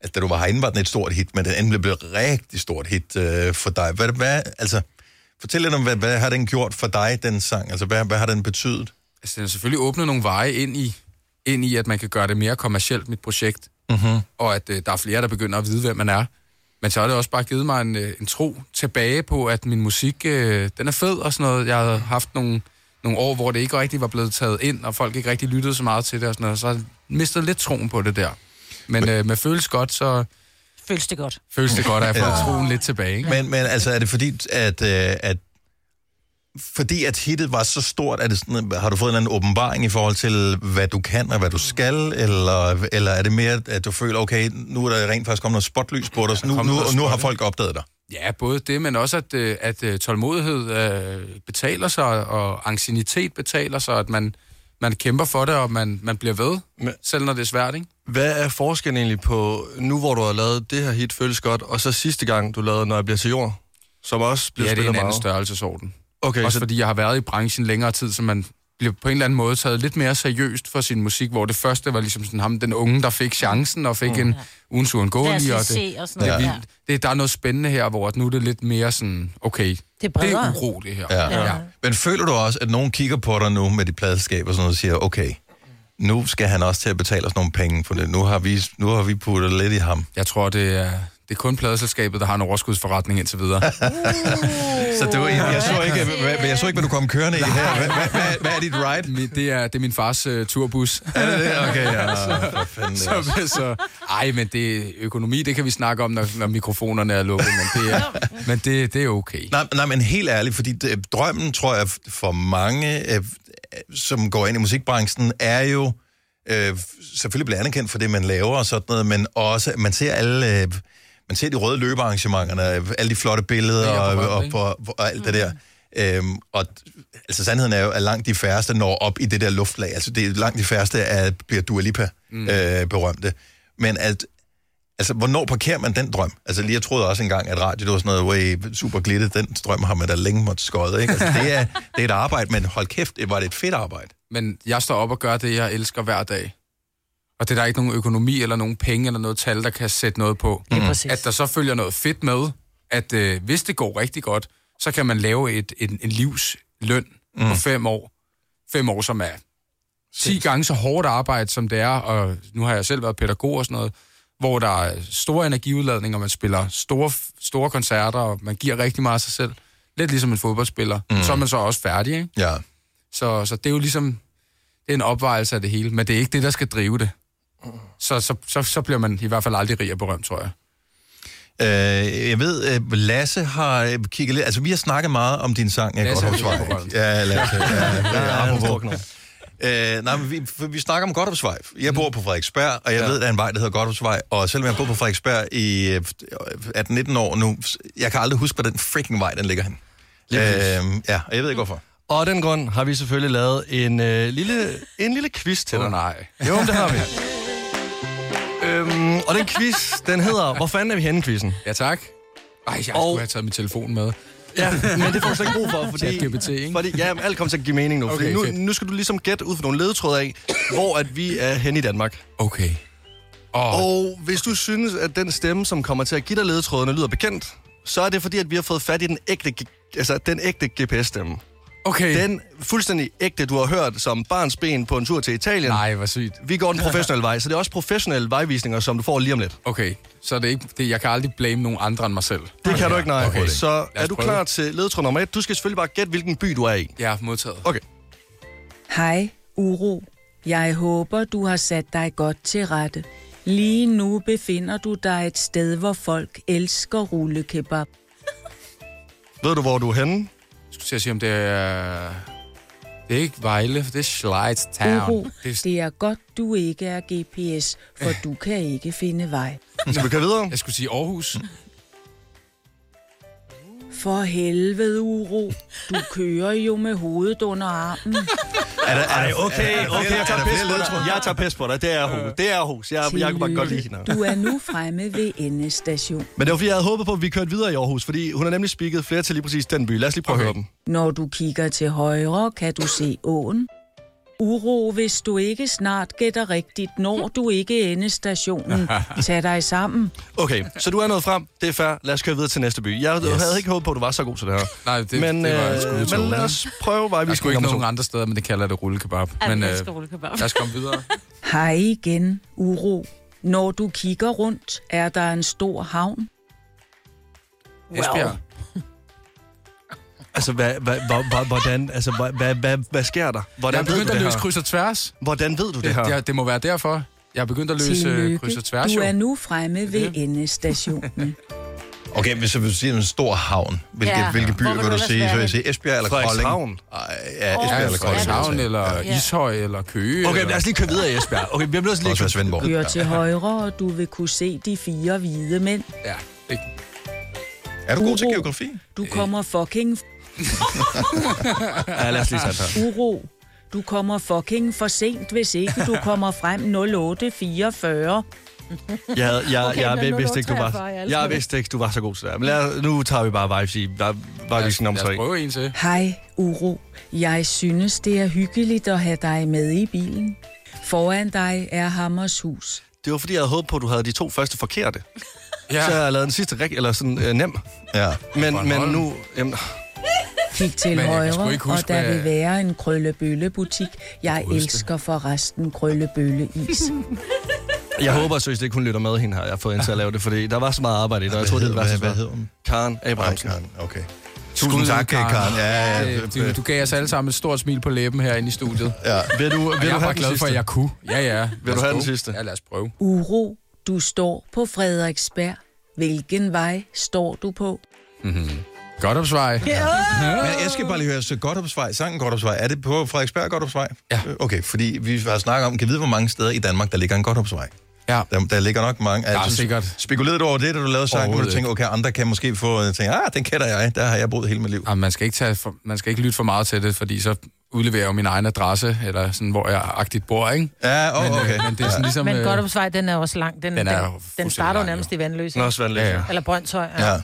at da du var herinde, var den et stort hit, men den endelig blev et rigtig stort hit øh, for dig. Hvad, hvad, altså, fortæl lidt om, hvad, hvad har den gjort for dig, den sang? Altså, hvad, hvad har den betydet? Altså, den har selvfølgelig åbnet nogle veje ind i, ind i, at man kan gøre det mere kommercielt, mit projekt. Mm-hmm. Og at øh, der er flere, der begynder at vide, hvem man er. Men så har det også bare givet mig en, øh, en tro tilbage på, at min musik, øh, den er fed og sådan noget. Jeg har haft nogle, nogle år, hvor det ikke rigtig var blevet taget ind, og folk ikke rigtig lyttede så meget til det og sådan noget. Så har jeg mistet lidt troen på det der. Men øh, med føles godt, så Føles det godt. føles det godt, at jeg Ja. troen lidt tilbage. Ikke? Men, men altså, er det fordi, at, øh, at fordi at hittet var så stort, er det sådan, har du fået en eller anden åbenbaring i forhold til, hvad du kan og hvad du skal, eller, eller er det mere, at du føler, okay, nu er der rent faktisk kommet noget spotlys på dig, så nu, nu, nu har folk opdaget dig? Ja, både det, men også at, øh, at øh, tålmodighed øh, betaler sig, og ancienitet betaler sig, at man, man kæmper for det, og man, man bliver ved, Men- selv når det er svært, ikke? Hvad er forskellen egentlig på, nu hvor du har lavet det her hit, føles godt, og så sidste gang, du lavede Når jeg bliver til jord, som også bliver Ja, det er spillet en anden meget? størrelsesorden. Okay, Også så fordi jeg har været i branchen længere tid, så man bliver på en eller anden måde taget lidt mere seriøst for sin musik, hvor det første var ligesom sådan ham, den unge, der fik chancen og fik en ugens lige Og det, se og sådan det, er noget. Ja. det, der er noget spændende her, hvor at nu er det lidt mere sådan, okay, Det er det er uro, det her. Ja. ja. Men føler du også, at nogen kigger på dig nu med dit pladeskab og sådan noget og siger, okay, nu skal han også til at betale os nogle penge for det. Nu har vi, nu har vi puttet lidt i ham. Jeg tror, det er, det er kun pladeselskabet, der har en overskudsforretning indtil videre. Så du, jeg, jeg, så ikke, hvad, jeg så ikke, hvad du kom kørende i her. Hvad, hvad, hvad, hvad er dit ride? Min- det, er, det er min fars uh, turbus. Er det det? Okay, ja. Det også- så, så, ej, men det, økonomi, det kan vi snakke om, når, når mikrofonerne er lukket, men det er, men det, det er okay. Nej, nej, men helt ærligt, fordi det, drømmen, tror jeg, for mange, øh, som går ind i musikbranchen, er jo øh, selvfølgelig blive anerkendt for det, man laver og sådan noget, men også, man ser alle... Øh, man ser de røde løbearrangementerne, alle de flotte billeder og, og, og, og, alt det der. Øhm, og altså sandheden er jo, at langt de færreste når op i det der luftlag. Altså det er langt de færreste er, bliver Dua Lipa mm. øh, berømte. Men at, altså, hvornår parkerer man den drøm? Altså lige, jeg troede også engang, at radio, det var sådan noget, way, super glittet, den drøm har man da længe måtte skøde, ikke? Altså, det, er, det er et arbejde, men hold kæft, det var det et fedt arbejde. Men jeg står op og gør det, jeg elsker hver dag. Og det er der ikke nogen økonomi eller nogen penge eller noget tal, der kan sætte noget på. Præcis. At der så følger noget fedt med, at øh, hvis det går rigtig godt, så kan man lave et, en, en livsløn mm. på fem år. Fem år, som er 10 gange så hårdt arbejde, som det er, og nu har jeg selv været pædagog og sådan noget, hvor der er store energiudladninger, man spiller store, store koncerter, og man giver rigtig meget af sig selv. Lidt ligesom en fodboldspiller. Mm. Så er man så også færdig, ikke? Ja. Så, så det er jo ligesom, det er en opvejelse af det hele, men det er ikke det, der skal drive det. Så, så, så, så bliver man i hvert fald aldrig rig og berømt, tror jeg. Øh, jeg ved, øh, Lasse har øh, kigget lidt... Altså, vi har snakket meget om din sang, jeg Lasse godt er berømt. Ja, Lasse. Ja, ja, Ja, ja, han er stor apropos. Øh, nej, men vi, vi snakker om Godthåbsvej. Jeg bor på Frederiksberg, og jeg ja. ved, der er en vej, der hedder Godthåbsvej. Og selvom jeg bor på Frederiksberg i øh, 18-19 år nu, jeg kan aldrig huske, hvor den freaking vej, den ligger hen. Øh, ja, og jeg ved ikke, hvorfor. Og af den grund har vi selvfølgelig lavet en, øh, lille, en lille quiz til dig. nej. Jo, men det har vi. øhm, og den quiz, den hedder, hvor fanden er vi henne, quizzen? Ja, tak. Ej, jeg skulle Og- have taget min telefon med. Ja, men det får du slet ikke brug for, fordi... ChatGPT, ikke? Fordi, ja, men alt kommer til at give mening nu. Fordi Okay, nu, fedt. nu skal du ligesom gætte ud fra nogle ledetråde af, hvor at vi er hen i Danmark. Okay. Oh. Og hvis du synes, at den stemme, som kommer til at give dig ledetrådene, lyder bekendt, så er det fordi, at vi har fået fat i den ægte, altså den ægte GPS-stemme. Okay. Den fuldstændig ægte, du har hørt som barns ben på en tur til Italien. Nej, hvor sygt. Vi går den professionelle vej, så det er også professionelle vejvisninger, som du får lige om lidt. Okay, så det er ikke, det, jeg kan aldrig blame nogen andre end mig selv. Det kan du ikke, nej. Okay. Så er du prøve. klar til ledetråd nummer et? Du skal selvfølgelig bare gætte, hvilken by du er i. Ja, modtaget. Okay. Hej, Uro. Jeg håber, du har sat dig godt til rette. Lige nu befinder du dig et sted, hvor folk elsker rullekebab. Ved du, hvor du er henne? Jeg skulle til at sige, om det er... Det er ikke Vejle, for det er Schleiz Town. Uro, Det er, det er godt, du ikke er GPS, for du kan ikke finde vej. Skal vi køre videre? jeg skulle sige Aarhus. For helvede, Uro. Du kører jo med hovedet under armen. Er der, er der, okay, okay, jeg tager er pis på dig. Jeg tager pis på dig. Det er Aarhus. Det er Aarhus. Jeg, jeg kunne bare godt lide hende. Du er nu fremme ved endestation. Men det var fordi, jeg havde håbet på, at vi kørte videre i Aarhus, fordi hun har nemlig spiket flere til lige præcis den by. Lad os lige prøve okay. at høre dem. Når du kigger til højre, kan du se åen. Uro, hvis du ikke snart gætter rigtigt, når du ikke endestationen. Tag dig sammen. Okay, så du er nået frem. Det er fair. Lad os køre videre til næste by. Jeg yes. havde ikke håbet på, at du var så god til det her. Nej, det, men, det var øh, men lad os prøve Der er sgu vejvisning ikke nogen andre steder, men det kalder det rullekebab. Ja, Men øh, rullekebab. lad os komme videre. Hej igen, Uro. Når du kigger rundt, er der en stor havn. Esbjerg. Altså, hvad, hvad, hvad, hvad, hvordan, altså, hvad, hvad, hvad, hvad sker der? Jeg Hvordan er ved begyndt at det løse kryds og tværs. Hvordan ved du det Det, her? ja, det må være derfor. Jeg er begyndt at løse øh, kryds og tværs, Du er nu fremme ved endestationen. Okay, hvis jeg vil sige en stor havn, hvilke, Ja. hvilke byer vil du sige? Så vil jeg sige Esbjerg eller Kolding? Frederikshavn. Ej, ja, Esbjerg Ja, eller Kolding. Frederikshavn, eller Ja. Ishøj, eller Køge. Okay, eller... lad os lige køre videre i Esbjerg. Okay, vi bliver nødt til Det lige være Svendborg. Kør til højre, og du vil kunne se de fire hvide mænd. Ja, det, Er du god til geografi? Du kommer fucking Ja, lad os lige her. uro. Du kommer fucking for sent, hvis ikke du kommer frem 0844. Jeg, havde- jeg, Okay, jeg, jeg, vidste ikke, du 043, var, jeg jeg vidste ikke, du var så god til det. Men lad, nu tager vi bare vibes i vejvisning nummer lad os tre. prøve en til. Hej, Uro. Jeg synes, det er hyggeligt at have dig med i bilen. Foran dig er Hammershus. Det var fordi, jeg havde håbet på, at du havde de to første forkerte. Ja. Så jeg har lavet den sidste rigtig, eller sådan øh, nem. Ja. Men, men nu... Jamen, Kig til Men højre, huske, og der hvad- vil være en krøllebølle-butik. Jeg Husk elsker forresten krøllebølle-is. jeg håber seriøst ikke, hun lytter med hende her. Jeg har fået hende til at lave det, fordi der var så meget arbejde i det, og jeg tror, det være så hvad, hedder hun? Karen Abrahamsen. Karen. Okay. Skud Tusind ud, tak, Karen. Ja, ja, Det- Du, du gav os alle sammen et stort smil på læben herinde i studiet. ja. Vil du, vil Og du jeg have var glad for, sidste? at jeg kunne. Ja, ja. Vil du have den sidste? Ja, lad os prøve. Uro, du står på Frederiksberg. Hvilken vej står du på? Godopsvej. Men jeg skal bare lige høre, så Godopsvej, sangen Godopsvej, er det på Frederiksberg Godopsvej? Ja. Okay, fordi vi har snakket om, kan vide, hvor mange steder i Danmark, der ligger en Godopsvej? Ja. Der, der ligger nok mange. Der er sikkert. Spekulerede du over det, da du lavede sangen, hvor du tænker, okay, andre kan måske få, jeg tænker, ah, den kender jeg, der har jeg boet hele mit liv. Jamen, man skal ikke tage for, man skal ikke lytte for meget til det, fordi så udleverer jeg jo min egen adresse, eller sådan, hvor jeg agtigt bor, ikke? Ja, oh, Men, øh, okay. men det er sådan ligesom... Men øh, Godopsvej, den er også lang. Den, Den er den, den starter jo nærmest i vandløse. Nå, Svend, Ja, ja. Eller Brøndshøj. Ja. Ja.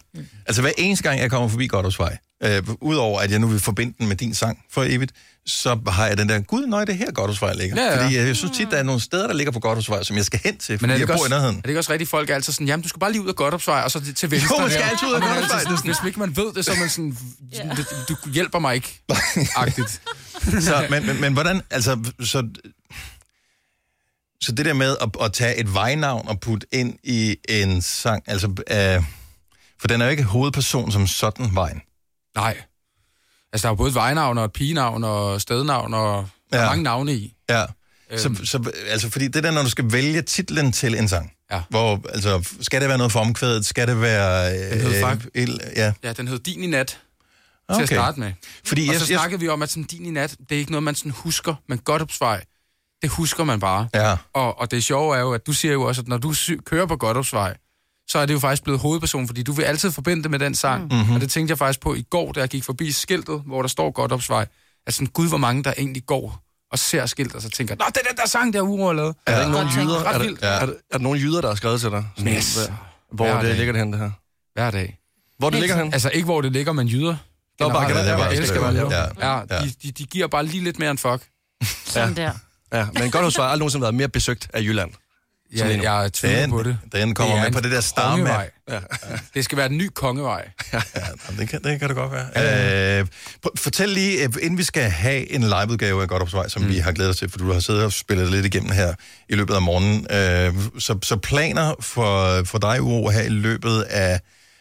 Altså hver eneste gang, jeg kommer forbi Godopsvej, øh, udover at jeg nu vil forbinde den med din sang for evigt, så har jeg den der, gud, nej, det er her Godopsvej ligger. Ja, ja. Fordi jeg synes tit, der er nogle steder, der ligger på Godopsvej, som jeg skal hen til, Men fordi er det, jeg bor i også, er nærheden. det ikke også rigtigt, folk er altid sådan, jamen du skal bare lige ud af Godopsvej, og så til- venstre. Jo, man skal der. altid ud af er altid sådan, er Hvis ikke man ved det, så er man sådan, du, du hjælper mig ikke, agtigt. Så, men, men, men hvordan, altså, så, så det der med at, at tage et vejnavn og putte ind i en sang, altså, øh, for den er jo ikke hovedperson som sådan vejen. Nej. Altså, der er jo både et vejnavn og et pigenavn og stednavn og der er Ja. mange navne i. Ja. Øhm. Så, så, altså, fordi det der, når du skal vælge titlen til en sang, Ja. hvor, altså, skal det være noget for omkvædet, skal det være... Den hed Øh, fakt- el, ja. Ja, den hed Din i nat, til Okay. at starte med. Fordi Og jeg, så jeg, snakkede vi om, at sådan, Din i nat, det er ikke noget, man sådan husker, men Godopsvej, det husker man bare. ja. Og, og det sjove er jo, at du siger jo også, at når du sy- kører på Godopsvej, så er det jo faktisk blevet hovedperson, fordi du vil altid forbinde det med den sang. Mm-hmm. Og det tænkte jeg faktisk på i går, da jeg gik forbi skiltet, hvor der står Godopsvej. Sådan, gud, hvor mange der egentlig går og ser skiltet, og så tænker, nå, det er den der sang, der Uro har lavet. Er der ikke nogen jyder? Er der, vildt. er, der, er der nogen jyder, der har skrevet til dig? Sådan, hvad- Hvor Hver det dag. ligger det hen, det her? Hver dag. Hvor det ligger han? Altså ikke hvor det ligger, men jyder. Nå, bare Generelt, jeg ja, elsker ja, Vallev. ja. Ja, de, de, de giver bare lige lidt mere end fuck. Sådan der. Ja, men godt hos har aldrig nogensinde været mere besøgt af Jylland. Ja, en. jeg tvivler Den- på det. den kommer er med på det der star kongevej. Ja. Det skal være den nye kongevej. Ja, det kan, det kan det godt være. Øh, pr- fortæl lige, øh, inden vi skal have en liveudgave af Godt Opsvej, som mm. vi har glædet os til, for du har siddet og spillet lidt igennem her i løbet af morgenen. Øh, så, så planer for, for dig, Uro, her i løbet af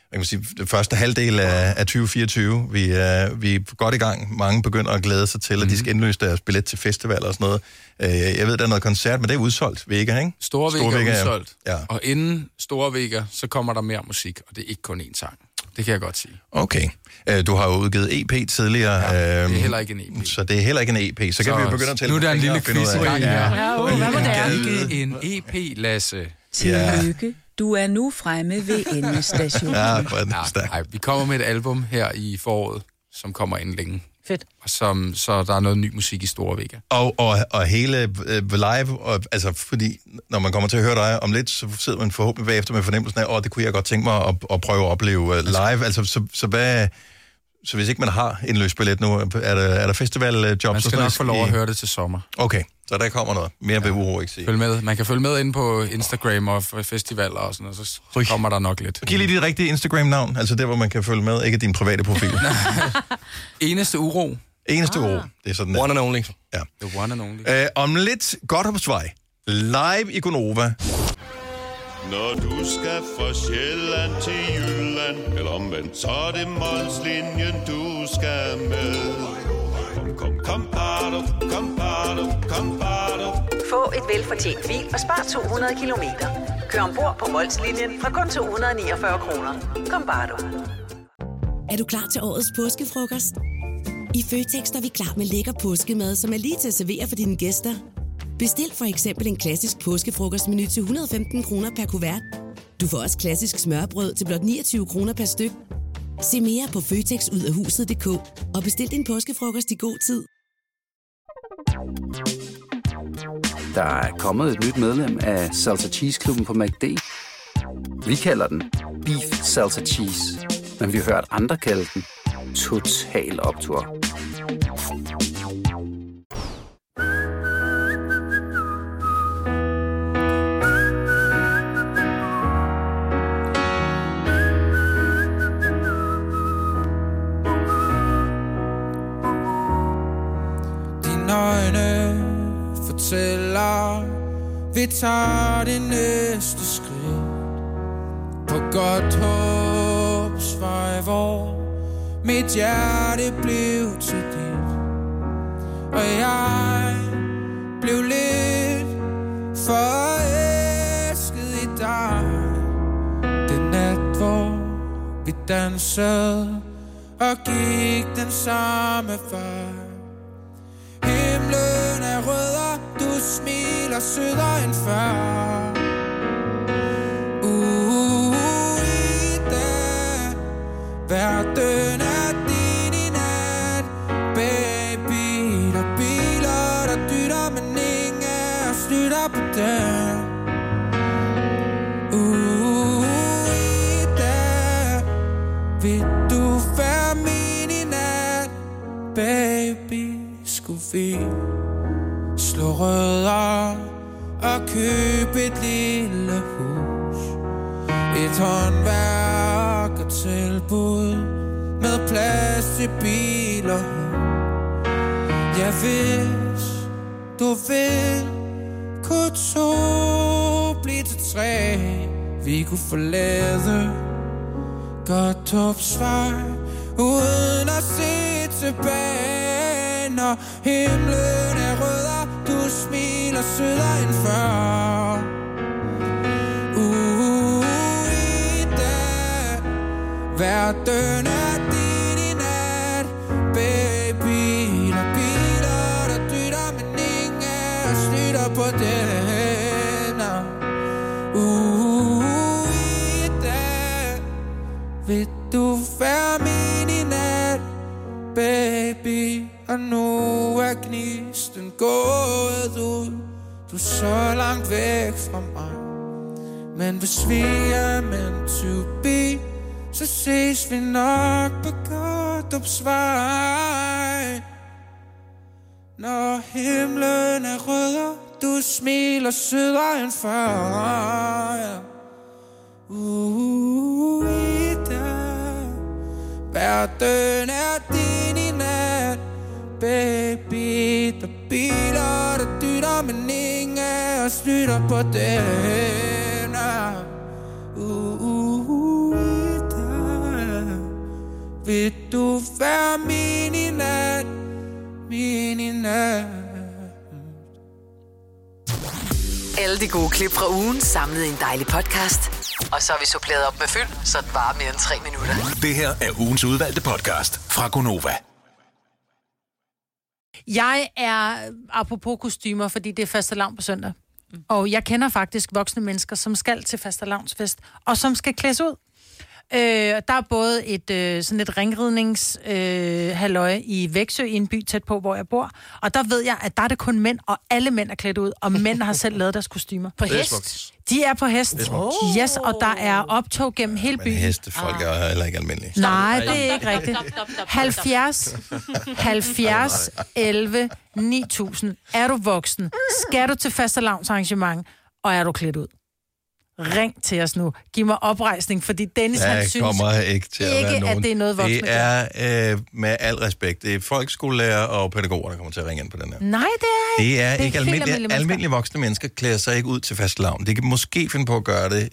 hvad kan sige, den første halvdel af, af 2024. Vi er, vi er godt i gang. Mange begynder at glæde sig til, at Mhm. de skal indløse deres billet til festival og sådan noget. Øh, jeg ved, der er noget koncert, men det er udsolgt, Vega, ikke? Store Vega Vega, er ja. udsolgt. Ja. Og inden Store Vega, så kommer der mere musik, og det er ikke kun én sang. Det kan jeg godt sige. Okay. Øh, du har jo udgivet EP tidligere. Ja, det er heller ikke en EP. Så det er heller ikke en EP. Så, så kan vi jo begynde at tælle Nu er der en lille quiz i gang her. Ja, uh, hvad må det er? Ikke en EP, Lasse. Tillykke. Du er nu fremme ved endestationen. Ja, hvor er den Nej, vi kommer med et album her i foråret, som kommer inden længe. Fedt. Og som, så der er noget ny musik i Store Vega. Og, og, og hele øh, live, og, altså fordi når man kommer til at høre dig om lidt, så sidder man forhåbentlig bagefter med fornemmelsen af, åh, oh, det kunne jeg godt tænke mig at, at prøve at opleve øh, live. Altså, så, så hvad... Så hvis ikke man har en løs billet nu, er der, er der festivaljobs? Man skal nok få lov at høre det til sommer. Okay, så der kommer noget. Mere vil uro ikke sige. Følg med. Man kan følge med ind på Instagram og festivaler og sådan noget, så så kommer der nok lidt. Giv lige dit rigtige Instagram-navn, altså der, hvor man kan følge med, ikke din private profil. Eneste uro. Eneste uro, det er sådan der. One and only. Ja. The one and only. Øh, om lidt, godt på vej. Live i Gonova. Når du skal fra Sjælland til Jylland Eller omvendt, så er det Molslinjen, du skal med Kom, kom, kom, bado, kom, bado, kom, bado. Få et velfortjent bil og spar 200 kilometer. Kør ombord på Molslinjen fra kun 249 kroner. Kom bare du. Er du klar til årets påskefrokost? I Føtex er vi klar med lækker påskemad, som er lige til at servere for dine gæster. Bestil for eksempel en klassisk påskefrokostmenu til 115 kroner per kuvert. Du får også klassisk smørbrød til blot 29 kroner per styk. Se mere på føtexudafhuset.dk og bestil din påskefrokost i god tid. Der er kommet et nyt medlem af Salsa Cheese Klubben på MACD. Vi kalder den Beef Salsa Cheese, men vi har hørt andre kalde den Total Optor. Dine øjne fortæller Vi tager det næste skridt. På godt håbs vej Hvor mit hjerte blev til dit. Og jeg blev lidt forelsket i dig. Den nat, hvor vi dansede Og gik den samme vej. Himlen er rødder du smiler sødere end før. Uh, i dag, verden er din i nat. Baby, der er biler, der dytter, men ingen af os lytter på den. Uh, i dag, vil skulle slå rødder og købe et lille hus. Et håndværk og tilbud med plads til biler og. Ja, hvis du vil, kunne to blive til tre. Vi kunne forlade godt opsvar uden at se tilbage når himlen er rødder du smiler sødere end før. Uh, i dag, verden er din i nat. Baby, der biler, der dytter, men ingen af os lytter på den vil du være min i nat, baby og nu er gnisten gået ud. Du er så langt væk fra mig. Men hvis vi er meant to be Så ses vi nok på Godupsvej Når himlen er rød og du smiler sødere end før. Uh, uh, uh, uh Ida Verden er din. Baby Der biler, der dytter Men ingen af os lytter på den Uh, uh, Ida Vil du være min i nat Min i nat Alle de gode klip fra ugen samlet i en dejlig podcast. Og så har vi suppleret op med fyld, så det varer mere end tre minutter. Det her er ugens udvalgte podcast fra Gonova. Jeg er, apropos kostymer, fordi det er fastelavn på søndag. Og jeg kender faktisk voksne mennesker, som skal til fastelavnsfest, og som skal klædes ud. Øh, der er både et øh, sådan et ringridnings øh, halløj i Væksø, i en by tæt på, hvor jeg bor. Og der ved jeg, at der er det kun mænd, og alle mænd er klædt ud, og mænd har selv lavet deres kostymer. På hest? De er på hest. Smukt. Yes, og der er optog gennem hele Men byen. hestefolk er heller ikke almindelige. Nej, det er ikke rigtigt. 70, 70, 11, 9000. Er du voksen? Skal du til fastelavnsarrangement? Og er du klædt ud? Ring til os nu. Giv mig oprejsning, fordi Dennis, han Jeg synes kommer ikke til at ikke, være at nogen. det er noget voksne Det er, øh, med al respekt, det er folkeskolelærer og pædagoger, der kommer til at ringe ind på den her. Nej, det er ikke. Det er, det ikke helt almindelige, mennesker. almindelige voksne mennesker klæder sig ikke ud til fastelavn. De kan måske finde på at gøre det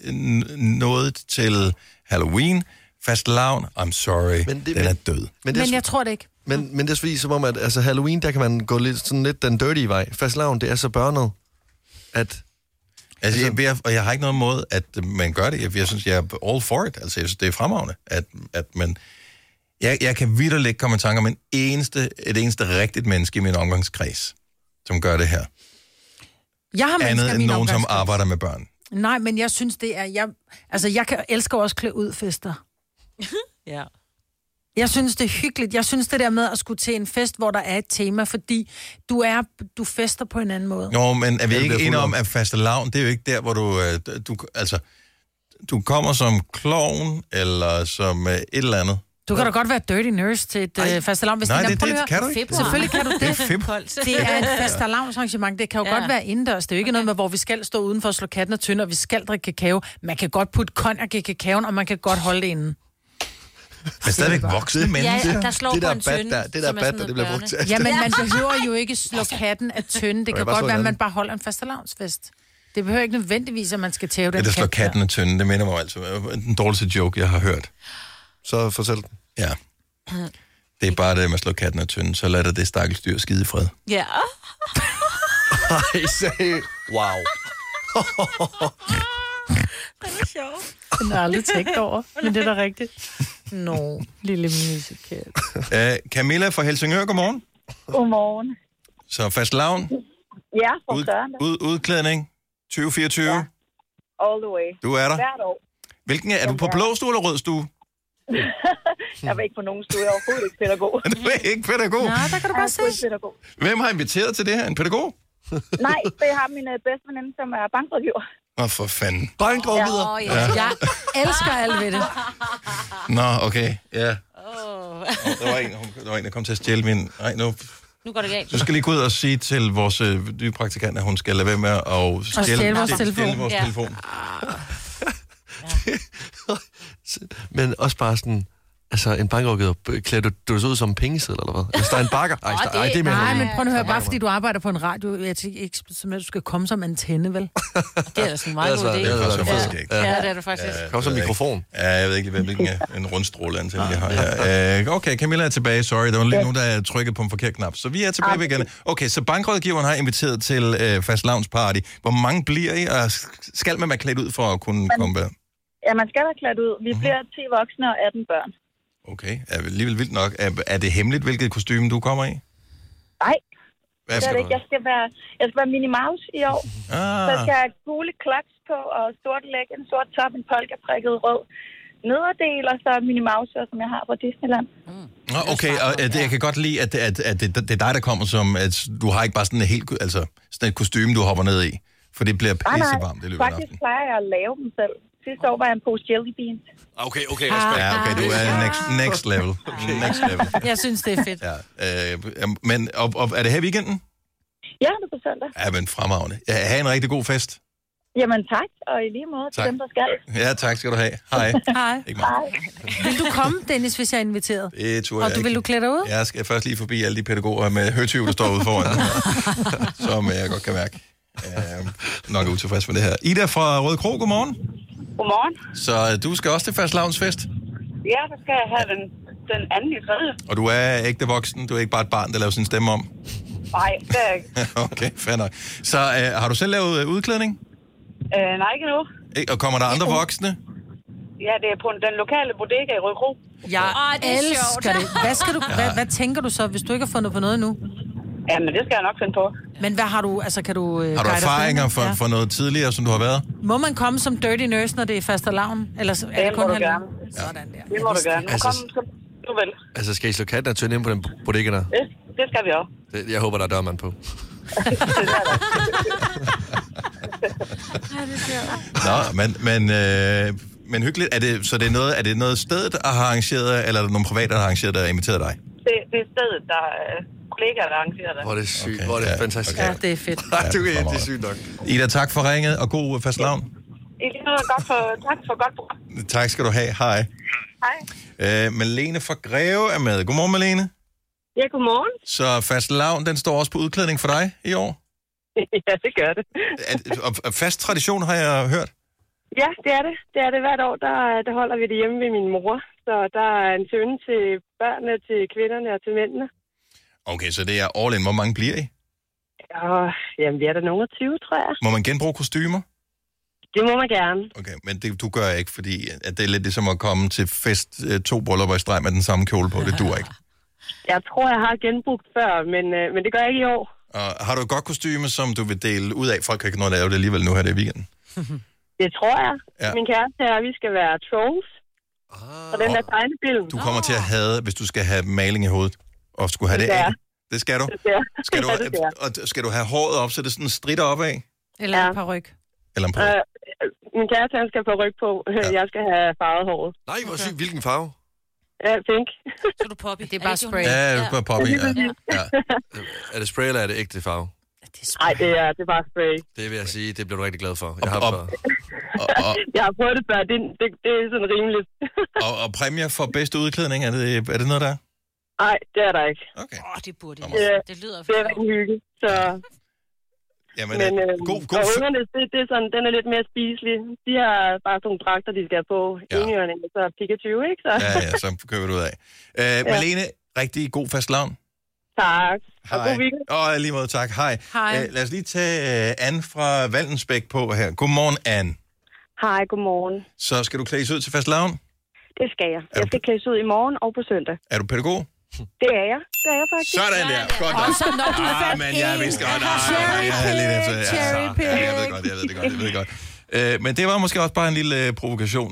noget til Halloween. Fastelavn, I'm sorry, men det, den er død. Men, Men det er, jeg tror det ikke. men, men det er fordi, som om, at altså, Halloween, der kan man gå lidt, sådan lidt den dirty vej. Fastlavn, det er så børnet, at... Altså, jeg, jeg, og jeg har ikke noget mod, at man gør det. Jeg, jeg synes, jeg er all for it. Altså, jeg synes, det er fremragende, at, at man... Jeg, jeg kan ikke komme i tanke om en eneste, et eneste rigtigt menneske i min omgangskreds, som gør det her. Jeg har Andet end nogen, som arbejder med børn. Nej, men jeg synes, det er... Jeg, altså, jeg kan, elsker også klæde ud fester. ja. Jeg synes, det er hyggeligt. Jeg synes, det der med at skulle til en fest, hvor der er et tema, fordi du er du fester på en anden måde. Nå, men er vi ikke enige om, at fastelavn, det er jo ikke der, hvor du... øh, du altså, du kommer som klovn, eller som øh, et eller andet. Du kan da godt være dirty nurse til et øh, fastelavn. Hvis Nej, det, det- det kan du ikke. Selvfølgelig kan du det. Det er fib. Det er et fastelavnsarrangement. Det kan jo Ja. godt være indendørs. Det er jo ikke noget med, hvor vi skal stå udenfor og slå katten og tynde, og vi skal drikke kakao. Man kan godt putte konjak i kakaoen, og man kan godt holde det inden. Men stadigvæk voksne mennesker. Ja, der slår det på der en bat tynde, der, det der er bat der, det noget bliver brugt til. børne. Jamen, man behøver jo ikke slå katten af tynde. Det kan godt være, en at man bare holder en fastelavnsfest. Det behøver ikke nødvendigvis, at man skal tæve den Det, der slår katten og tynde, det minder mig altså om den dårligste joke, jeg har hørt. Så fortæl den. Ja. Det er bare det med at slå katten og tynde, så lader det stakkels dyr skide i fred. Ja. Ej, sag. Wow. Det er sjovt. Den har aldrig tænkt over, men det er da rigtigt. Nå, lille musekat. Uh, Camilla fra Helsingør, godmorgen. Godmorgen. Så fast lavn, Ja, for ud, ud, udklædning, 2024. Ja. All the way. Du er der. Hvert år. Hvilken er, er du på blå stue eller rød stue? jeg var ikke på nogen stue. Jeg er overhovedet ikke pædagog. Du er ikke pædagog. Nej, der kan du bare se. Pædagog. Hvem har inviteret til det her? En pædagog? Nej, det har min øh, bedste veninde, som er bankrådgiver. Oh, for fanden. Bankråd videre. Åh, Ja. ja. Jeg elsker alt ved det. Nå, okay. Ja. Oh, der, var en, der var en, der kom til at stjæle min... Nej, nu... Nu går det galt. Du skal lige gå ud og sige til vores øh, nye praktikant, at hun skal lade være med at stjæle, stjæle vores stjæle- telefon. stjæle vores Ja. telefon. Men også bare sådan, altså en bankrådgiver, klæder du, du så ud som en pengeseddel, eller hvad? Hvis der er en bakker? Ej, det- ej, det er Nej, men prøv nu at høre, bare fordi du arbejder på en radio, jeg tænker ikke, som at du skal komme som antenne, vel? Det er sådan en meget Det god er idé. altså- Det Ja. faktisk ikke. Ja, det er det faktisk. Kom som mikrofon. Ja, jeg ved ikke, hvilken øh, en rundstråle antenne jeg har her. Øh, Okay, Camilla er tilbage. Sorry, der var lige nogen, der trykkede på en forkert knap. Så vi er tilbage igen. Okay, så bankrådgiveren har inviteret til øh, fast party. Hvor mange bliver I, og skal man være klædt ud for at kunne komme med? Ja, man skal være klædt ud. Vi bliver 10 voksne og 18 børn. Okay, er vel alligevel vildt nok. Er, er det hemmeligt, hvilket kostume du kommer i? Nej, Hvad det er skal det du ikke. Jeg skal være, jeg skal være Minnie Mouse i år. Så jeg Ah, skal have gule kloks på, og stort læg, en sort top, en polkaprikket rød nederdel, og så Minnie Mouse, som jeg har fra Disneyland. Nå, okay, og øh, det, jeg kan godt lide, at, at, at det, det er dig, der kommer som... At du har ikke bare sådan et helt altså, sådan et kostume, du hopper ned i. For det bliver pissevarmt i løbet af Faktisk aftenen. plejer jeg at lave dem selv. Sidste år var jeg en pose jelly beans. Okay, okay, respekt. Ja, okay, du er next, next level. Next level. Jeg synes, det er fedt. Ja, øh, men og, og, er det her i weekenden? Ja, det er på søndag. Ja, men fremragende. Ja, ha' en rigtig god fest. Jamen tak, og i lige måde til Tak. dem, der skal. Ja, tak skal du have. Hej. Hej. Ikke mig. Vil du komme, Dennis, hvis jeg er inviteret? Det tror Og jeg du vil du klæde dig ud? Jeg skal først lige forbi alle de pædagoger med høtyv, der står ude foran, som jeg godt kan mærke. Øh, nok er utilfreds med det her. Ida fra Røde Kro, godmorgen. Godmorgen. Så øh, du skal også til fast fest, Ja, så skal jeg have den, den anden i tredje. og du er ægte voksen. Du er ikke bare et barn, der laver sin stemme om. Nej, det er ikke. okay, fair nok. Så øh, har du selv lavet øh, udklædning? Øh, nej, ikke nu. Ikke? Og kommer der andre voksne? Ja, det er på den lokale bodega i Rødkro. Jeg Åh, det er elsker sjovt. det. Hvad, skal du, Ja. hvad, hvad tænker du så, hvis du ikke har fundet på noget endnu? Jamen, det skal jeg nok finde på. Men hvad har du, altså kan du... Øh, Har du erfaringer for, for noget tidligere, som du har været? Må man komme som dirty nurse, når det er faste lavn? Eller er det, Det kun må du gerne. Sådan der. Det må du gerne. Nu Altså, kom, så du vel. Altså, skal I slå katten og tønde ind på den bodega der? Det, det skal vi også. Det, jeg håber, der er dørmand på. Nå, men, men, øh, men hyggeligt. Er det, så det er noget, er det noget stedet, der har arrangeret, eller er det nogle private, der har arrangeret, der har inviteret dig? Det, det er stedet, der er kollegaer, der arrangerer det. Hvor er det sygt. Okay, hvor er det ja, fantastisk. Ja, det er fedt. Ja, du er det er sygt nok. Ida, tak for ringet, og god fastlavn. I lige måde, godt for, tak for godt program. Tak skal du have. Hej. Hej. Øh, Malene fra Greve er med. Godmorgen, Malene. Ja, godmorgen. Så fastlavn, den står også på udklædning for dig i år? ja, det gør det. Er, og, og fast tradition har jeg hørt. Ja, det er det. Det er det hvert år. Der, der holder vi det hjemme ved min mor. Så der er en søn til børnene, til kvinderne og til mændene. Okay, så det er all in. Hvor mange bliver I? Og jamen, vi er der nogen af 20, tror jeg. Må man genbruge kostymer? Det må man gerne. Okay, men det, du gør ikke, fordi at det er lidt ligesom at komme til fest øh, to bryllupper i streg med den samme kjole på. Det dur ikke. Jeg tror, jeg har genbrugt før, men, øh, men det gør jeg ikke i år. Og har du et godt kostyme, som du vil dele ud af? Folk kan ikke nå at lave det alligevel nu her det weekenden. Det tror jeg. Ja. Ja. Min kæreste og vi skal være trolls. Ah. Og den der tegnefilm. Du kommer til at have, hvis du skal have maling i hovedet, og skulle have Det det, skal af. Det skal du. Det skal du, Ja, og skal du have håret op, så det sådan stritter op af? Eller ja. en par ryg. Eller en par Øh, min kæreste, han skal få ryg på. Ja. Jeg skal have farvet håret. Nej, hvor sygt. Hvilken farve? Ja, pink. Så er du poppy. Det er bare spray. Ja, det er bare poppy, ja. ja. Er det spray, eller er det ægte farve? Nej, det er, det er bare spray. Det vil jeg sige, det bliver du rigtig glad for. Jeg har og- prøvet- Og, og, Jeg har prøvet det før. Det, det, det er sådan rimeligt. og, og præmier for bedste udklædning, er det, er det noget der? er? Nej, det er der ikke. Okay. Åh, det burde Det, det. Det lyder det er rigtig hygge. Så, Jamen, men øh, god, og ungerne, det, det er sådan, den er lidt mere spiselig. De har bare sådan nogle dragter, de skal have på. Ja. Enhjørning, så Pikachu, ikke? Så. Ja, ja, så køber du ud af. Øh, Malene, rigtig god fast lavn. Tak. Og god Hej. weekend. Og lige måde tak. Hej. Hej. Øh, lad os lige tage uh, Anne fra Valdensbæk på her. Godmorgen, Anne. Hej, godmorgen. Så skal du klædes ud til fast lavn? Det skal jeg. Jeg skal klædes ud i morgen og på søndag. Er du pædagog? Det er jeg. Det er jeg faktisk. Sådan der. Godt Og nok. så når du ah, men jeg vidste godt. Ah, cherry jeg havde lidt efter. pick, Ja, cherry så, ja, jeg ved godt, jeg ved det godt, jeg ved det godt. Øh, men det var måske også bare en lille øh, provokation.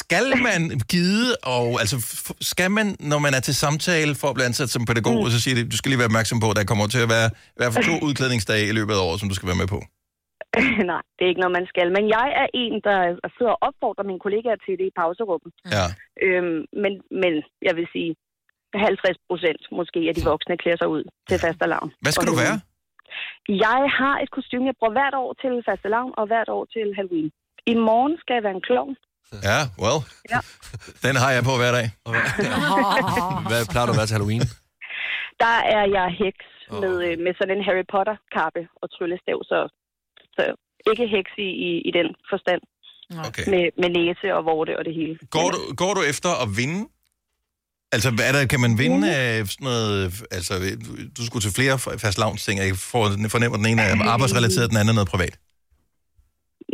Skal man gide, og altså skal man, når man er til samtale for at blive ansat som pædagog, mm. så siger det, du skal lige være opmærksom på, at der kommer til at være i hvert fald to udklædningsdage i løbet af året, som du skal være med på. Nej, det er ikke noget, man skal. Men jeg er en, der sidder og opfordrer mine kollegaer til det i pauserummet. Ja. Øhm, men, men jeg vil sige, 50 procent måske af de voksne klæder sig ud til fastelavn. Hvad skal du være? Jeg har et kostume, jeg bruger hvert år til fastelavn og hvert år til Halloween. I morgen skal jeg være en klovn. Ja, well. Ja. Den har jeg på hver dag. Hvad plejer du at være til Halloween? Der er jeg heks med, øh, med sådan en Harry Potter-kappe og tryllestav, så, så ikke heks i, i, i den forstand. Okay. Med, med næse og vorte og det hele. Går du, går du efter at vinde? Altså, er der, kan man vinde af sådan noget... Altså, du skulle til flere fast ting, jeg får- fornemmer, den ene er arbejdsrelateret, den anden er noget privat.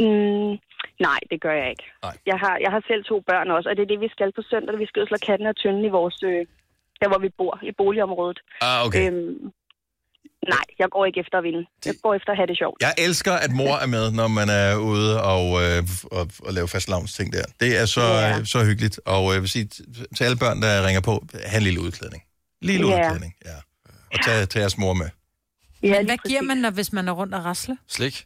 Mm, nej, det gør jeg ikke. Nej. Jeg har, jeg har selv to børn også, og det er det, vi skal på søndag. Vi skal og slå katten og tynden i vores... Øh, der, hvor vi bor, i boligområdet. Ah, okay. Øhm, nej, jeg går ikke efter at vinde. Jeg går efter at have det sjovt. Jeg elsker, at mor er med, når man er ude og, øh, og, og lave fast ting der. Det er så, Ja. så hyggeligt. Og øh, jeg vil sige til alle børn, der ringer på, have en lille udklædning. Lille Ja. udklædning, ja. Og tag, tag jeres mor med. Ja, hvad giver man, når, hvis man er rundt og rasle? Slik.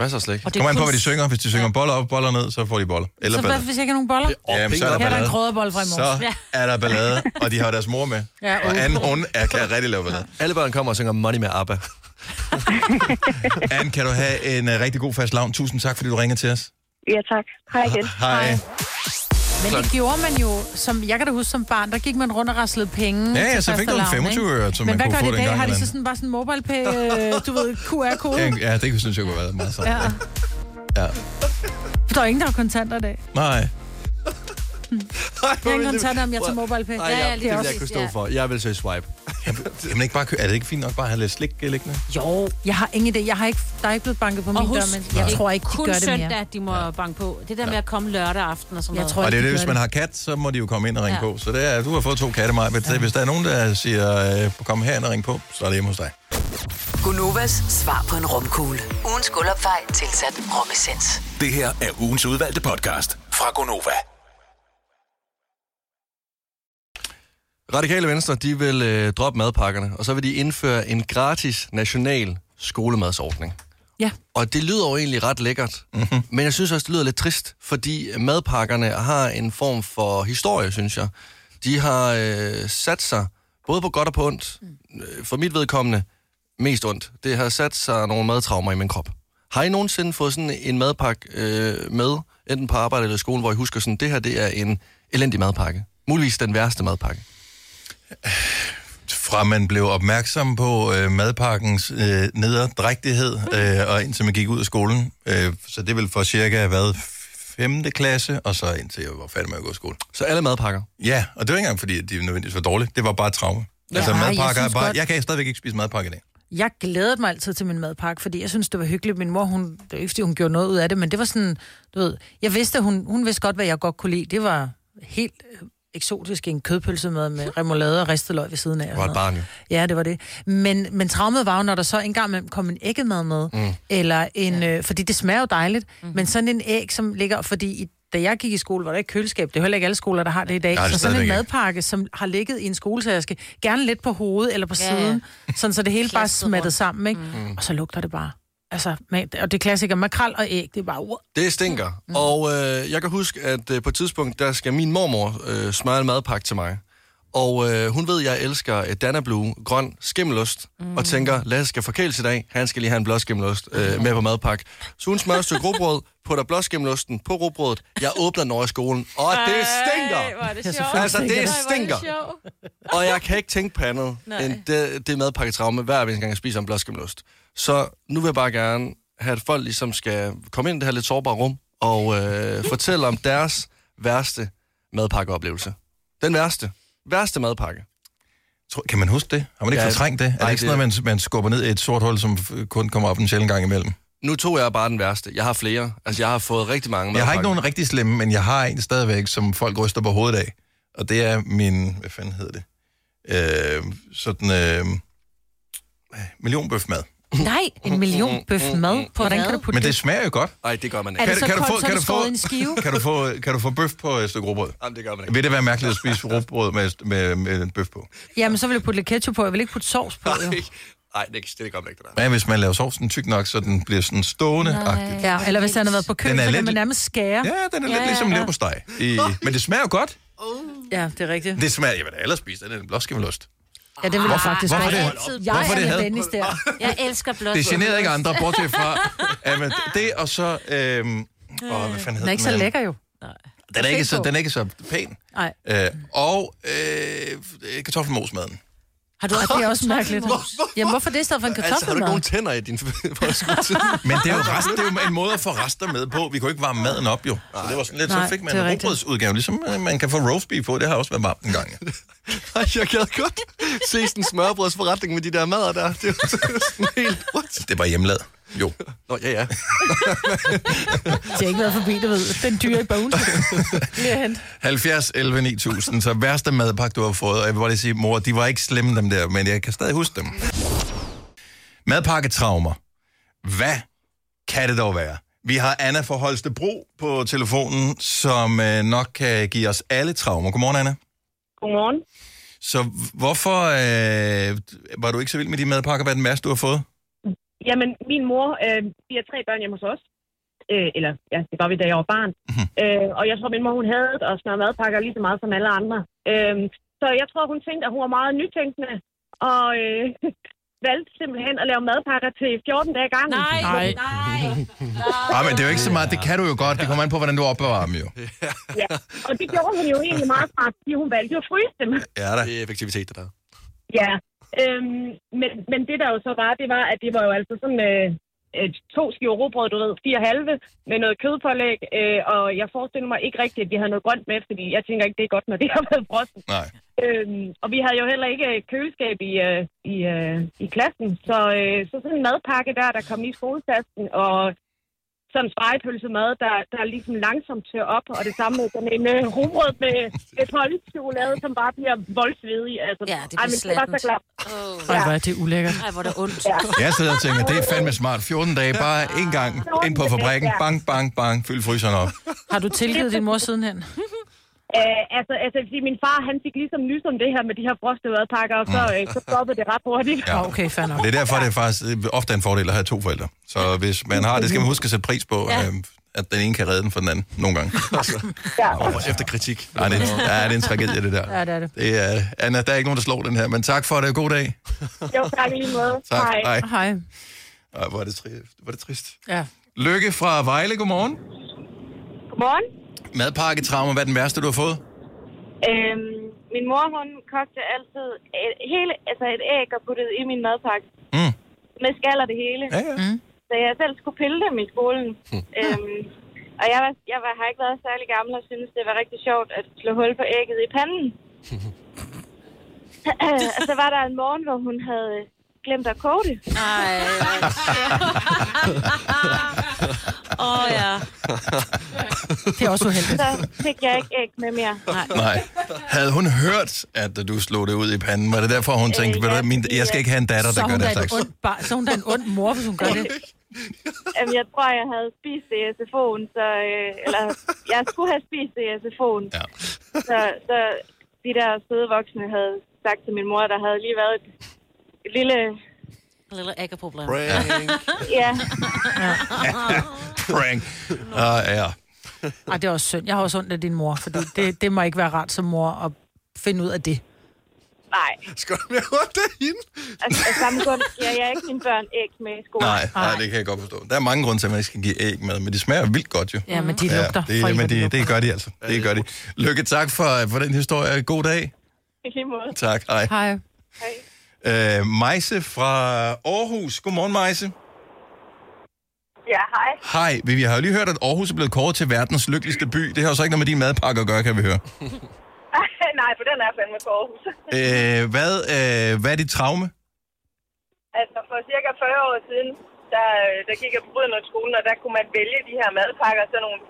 Masser af slik. Og det Kom an på, kun- hvad de synger. Hvis de synger boller op, boller ned, så får de boller. Eller Så hvad, ballade. hvis jeg ikke har nogen boller? Jamen, så er der Her er der en krydderbold fra i morges. Så er der ballade, og de har deres mor med. Ja, Og uh. Anne, hun er, kan rigtig lave ballade. Alle børn kommer og synger Money med ABBA. Anne, kan du have en uh, rigtig god fast lavn. Tusind tak, fordi du ringer til os. Ja, tak. Hej igen. Hej. Men det gjorde man jo, som jeg kan da huske som barn, der gik man rundt og raslede penge. Ja, ja, så fik du en fastelavn, 25 ikke? øre, som Men man hvad kunne gør få de i dag? Har de så sådan bare sådan en mobile pay, øh, du ved, QR-kode? Ja, ja, det synes jeg kunne været meget sådan. Ja. Ja. Der er ingen, der har kontanter i dag. Nej. Jeg har ingen kontanter, om jeg tager mobile pay. Nej, ja, det vil jeg kunne stå for. Jeg vil søge swipe. Jamen, ikke bare kø- er det ikke fint nok bare at have lidt slik liggende? Jo, jeg har ingen idé. Jeg har ikke, der er ikke blevet banket på Og min dør, men jeg det tror ikke, de kun gør det søndag, mere. de må banke på. Det der med at komme lørdag aften og sådan Jeg noget. tror Og det er ikke, det, de hvis man har kat, så må de jo komme ind og ringe Ja. på. Så det er, du har fået to katte, Maja. Ja. Hvis der er nogen, der siger, øh, kom her og ring på, så er det hjemme hos dig. Gunovas svar på en romkugle. Ugens guldopfej tilsat romessens. Det her er ugens udvalgte podcast fra Gonova. Radikale Venstre, de vil øh, droppe madpakkerne, og så vil de indføre en gratis national skolemadsordning. Ja. Og det lyder jo egentlig ret lækkert, mm-hmm. men jeg synes også, det lyder lidt trist, fordi madpakkerne har en form for historie, synes jeg. De har øh, sat sig, både på godt og på ondt, øh, for mit vedkommende, mest ondt. Det har sat sig nogle madtraumer i min krop. Har I nogensinde fået sådan en madpakke øh, med, enten på arbejde eller i skolen, hvor I husker sådan, det her det er en elendig madpakke? Muligvis den værste madpakke. Fra man blev opmærksom på øh, madpakkens øh, nederdrægtighed, øh, og indtil man gik ud af skolen. Øh, så det vil for cirka, hvad, 5. klasse, og så indtil jeg var færdig med at gå i skole. Så alle madpakker? Ja, og det var ikke engang, fordi de nødvendigvis var dårlige. Det var bare traume. Ja, altså jeg madpakker er synes bare... godt- Jeg kan stadigvæk ikke spise madpakke i dag. Jeg glædede mig altid til min madpakke, fordi jeg synes, det var hyggeligt. Min mor, hun, det er ikke, fordi hun gjorde noget ud af det, men det var sådan, du ved, jeg vidste, hun, hun vidste godt, hvad jeg godt kunne lide. Det var helt eksotisk en kødpølse med, med remoulade og ristet løg ved siden af. Det var et barn jo. Ja, det var det. Men, men traumet var jo, når der så engang kom en æggemad med, Mm. eller en, øh, fordi det smager jo dejligt, mm. men sådan en æg, som ligger, fordi i, da jeg gik i skole, var der ikke køleskab. Det er heller ikke alle skoler, der har det i dag. Nej, det så sådan en ikke. madpakke, som har ligget i en skoletaske, gerne lidt på hovedet eller på Ja, ja. siden, sådan så det hele bare smattet rundt. sammen, ikke? Mm. Og så lugter det bare. Altså, med, og det er klassiker, makrel og æg, det er bare... Uh, Det stinker. Mm. Og øh, jeg kan huske, at øh, på et tidspunkt, der skal min mormor øh, smøre en madpakke til mig. Og øh, hun ved, at jeg elsker et Dana Blue grøn skimmelost, mm. og tænker, Lasse skal forkæles i dag, han skal lige have en blåskimmelost øh, med på madpakke. Så hun smører et stykke råbrød, putter blåskimmelosten på råbrødet, jeg åbner den over i skolen, og det stinker! Ej, er det Ja, Altså, det Ej, er stinker. sjovt. Og jeg kan ikke tænke på andet Nej. end det, det madpakketraume, hver gang jeg spiser en blåskimmelost. Så nu vil jeg bare gerne have, at folk ligesom skal komme ind i det her lidt sårbare rum, og øh, fortælle om deres værste madpakkeoplevelse. Den værste. Værste madpakke. Tror- Kan man huske det? Har man ikke Ja, fortrængt det? Er det nej, ikke sådan noget, man, man skubber ned i et sort hul, som f- kun kommer op en sjældent gang imellem? Nu tog jeg bare den værste. Jeg har flere. Altså, jeg har fået rigtig mange Jeg har ikke madpakker. nogen rigtig slemme, men jeg har en stadigvæk, som folk ryster på hovedet af. Og det er min... Hvad fanden hedder det? Øh, sådan... Øh, millionbøfmad. Nej, en million bøf mad. På Hvordan kan du putte Men det det? smager jo godt. Nej, det gør man Er ikke. det så kan du få- er kan det du få- en skive? Kan du få, kan du få bøf på et stykke råbrød? Jamen, det gør man ikke. Vil det være mærkeligt at spise råbrød med, med, med en bøf på? Jamen, så vil jeg putte lidt ketchup på. Jeg vil ikke putte sovs på, jo. Nej, Nej, det, det gør man ikke, det der. Hvad hvis man laver sovsen tyk nok, så den bliver sådan stående -agtig? Ja, eller hvis han har været på køl, Den er så kan lidt- man nærmest skære. Ja, den er lidt Ja, ligesom ja, ja. leverpostej. I, men det smager jo godt. Ja, det er rigtigt. Det smager, jeg vil da ellers spise, den er en blåskimmelost. Ja, det vil jeg Hvorfor- faktisk hvorfor godt. det? Jeg Hvorfor er det med? Dennis der. Jeg elsker blot. Det generede ikke andre, bortset fra at det, og så... Øhm, åh, hvad fanden hedder Den er ikke så lækker jo. Den er ikke så, den er ikke så pæn. Nej. Øh, og øh, kartoffelmosmaden. Har du, det er også mærkeligt. Jamen, hvorfor det i stedet for en Altså, har du ikke nogen tænder i din forskud? Men det er, jo rest, det er jo en måde at få rester med på. Vi kunne ikke varme maden op, jo. Så det var sådan lidt, så Nej, fik man en rigtigt. råbrødsudgave, ligesom øh, man kan få roast beef på. Det har også været varmt en gang. Ej, jeg gad godt se sådan en smørbrødsforretning med de der mader der. Det jo sådan helt rundt. Det var hjemmelavet. Jo. Nå, ja, ja. Det har ikke været forbi, du ved. Den dyre i bogen. Lige at hente. 70, 11, 9000. Så værste madpakke, du har fået. Og jeg vil bare lige sige, mor, de var ikke slemme dem der, men jeg kan stadig huske dem. Madpakketraumer. Hvad kan det dog være? Vi har Anna fra Holstebro på telefonen, som øh, nok kan give os alle traumer. Godmorgen, Anna. Godmorgen. Så hvorfor øh, var du ikke så vild med de madpakker? Hvad er den værste, du har fået? Jamen, min mor, øh, vi har tre børn hjemme hos os. Øh, eller, ja, det var vi, da jeg var barn. Mhm. øh, og jeg tror, min mor, hun havde og smør madpakker lige så meget som alle andre. Øh, så jeg tror, hun tænkte, at hun var meget nytænkende. Og øh, valgte simpelthen at lave madpakker til 14 dage gangen. Nej, Nej. nej. Ah, men det er jo ikke så meget, det kan du jo godt. Det kommer an på, hvordan du opbevarer dem jo. Ja. Og det gjorde hun jo egentlig meget smart, fordi hun valgte jo at fryse dem. Ja, da. Det er effektivitet, det der. Ja, øhm, men, men det der jo så var, det var, at det var jo altså sådan øh, et, to skiver råbrød, du ved, fire halve, med noget kødpålæg, øh, og jeg forestiller mig ikke rigtigt, at vi havde noget grønt med, fordi jeg tænker ikke, det er godt, når det har været frossen. Nej. Øhm, og vi havde jo heller ikke køleskab i, øh, i, øh, i klassen, så, øh, så sådan en madpakke der, der kom i skoletasken, og sådan en spejepølsemad, der, der ligesom langsomt tør op, og det samme med sådan en øh, rugbrød med et chokolade, som bare bliver voldsvedig. Altså, Ja, det bliver men det var så slattent. klart. Oh. Ej, hvor er det ulækkert. Ej, hvor er det ondt. Ja. Jeg sidder og tænker, det er fandme smart. 14 dage, bare en gang ind på fabrikken. Bang, bang, bang. Fyld fryseren op. Har du tilgivet din mor sidenhen? Øh, altså, altså, fordi min far, han fik ligesom nys om det her med de her frostede madpakker, og så, øh, så stoppede det ret hurtigt. Ja. Okay, fair nok. Det er derfor, det er faktisk øh, ofte en fordel at have to forældre. Så hvis man har det, skal man huske at sætte pris på, Ja. øh, at den ene kan redde den for den anden. Nogle gange. Ja. Og efter kritik. Nej, det er, ja, det er en tragedie, det der. Ja, det er det. Det er, Anna, der er ikke nogen, der slår den her, men tak for det. God dag. Jo, tak lige måde. Tak. Hej. Hej. Hej. Ej, hvor er det, tri- hvor er det trist. Ja. Lykke fra Vejle, godmorgen. Godmorgen. Madpakketraumer, hvad er den værste, du har fået? Øhm, min mor, hun kogte altid et, hele, altså et æg og puttede i min madpakke. Mm. Med skal og det hele. Ja, ja. Mm. Så jeg selv skulle pille dem i skolen. øhm, og jeg, var, jeg var, har ikke været særlig gammel og synes, det var rigtig sjovt at slå hul på ægget i panden. og så var der en morgen, hvor hun havde glemt at koge det. Ej, Åh, oh, ja. Det er også uheldigt. Så fik jeg ikke æg med mere. Nej. Nej. Havde hun hørt, at du slog det ud i panden? Var det derfor, hun tænkte, Øh, du ja, hvad, min, jeg skal ikke have en datter, Så der er gør da slags? bar- så hun da en ond mor, hvis hun gør det. Jamen, jeg tror, jeg havde spist det i SFO'en, så, øh, eller jeg skulle have spist det i SFO'en. Ja. Så, så de der søde voksne havde sagt til min mor, der havde lige været et, et lille... A little æggeproblem. Ja, Prank. Uh, ja. Ej, det er også synd. Jeg har også ondt af din mor, fordi det, det må ikke være rart som mor at finde ud af det. nej. Skal du mere rundt af hende? Altså, af samme grund giver jeg ikke mine børn æg med i skolen. Nej, nej, det kan jeg godt forstå. Der er mange grunde til, at man ikke skal give æg med, men de smager vildt godt jo. Ja, men de lugter. Ja, det, I, men de det, det gør de altså. Det gør de. Lykke, tak for, for den historie. God dag. I lige måde. Tak, hej. Hej. Øh, Majse fra Aarhus. Godmorgen, Majse. Ja, hej. Hej, vi har jo lige hørt, at Aarhus er blevet kåret til verdens lykkeligste by. Det har jo så ikke noget med din madpakke at gøre, kan vi høre. Nej, for den er fandme på Aarhus. Øh, hvad, øh, hvad er dit traume? Altså, for cirka 40 år siden, der, der gik jeg på skolen, og der kunne man vælge de her madpakker, sådan nogle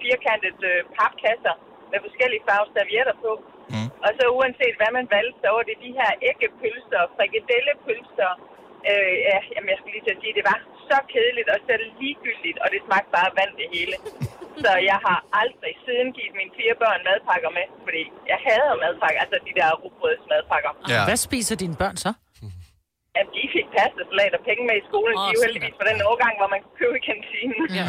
firkantede øh, papkasser med forskellige farver servietter på. Mm. Og så uanset hvad man valgte, så var det de her æggepølser, frikadellepølser. Øh, ja, jamen, jeg skulle lige til at sige, det var så kedeligt og så ligegyldigt, og det smagte bare vand det hele. Så jeg har aldrig siden givet mine fire børn madpakker med, fordi jeg hader madpakker, altså de der rugbrødsmadpakker. Ja. Hvad spiser dine børn så? At de fik pasta, salat og penge med i skolen. Oh, de er jo heldigvis på den årgang, hvor man kan købe i kantinen. Ja.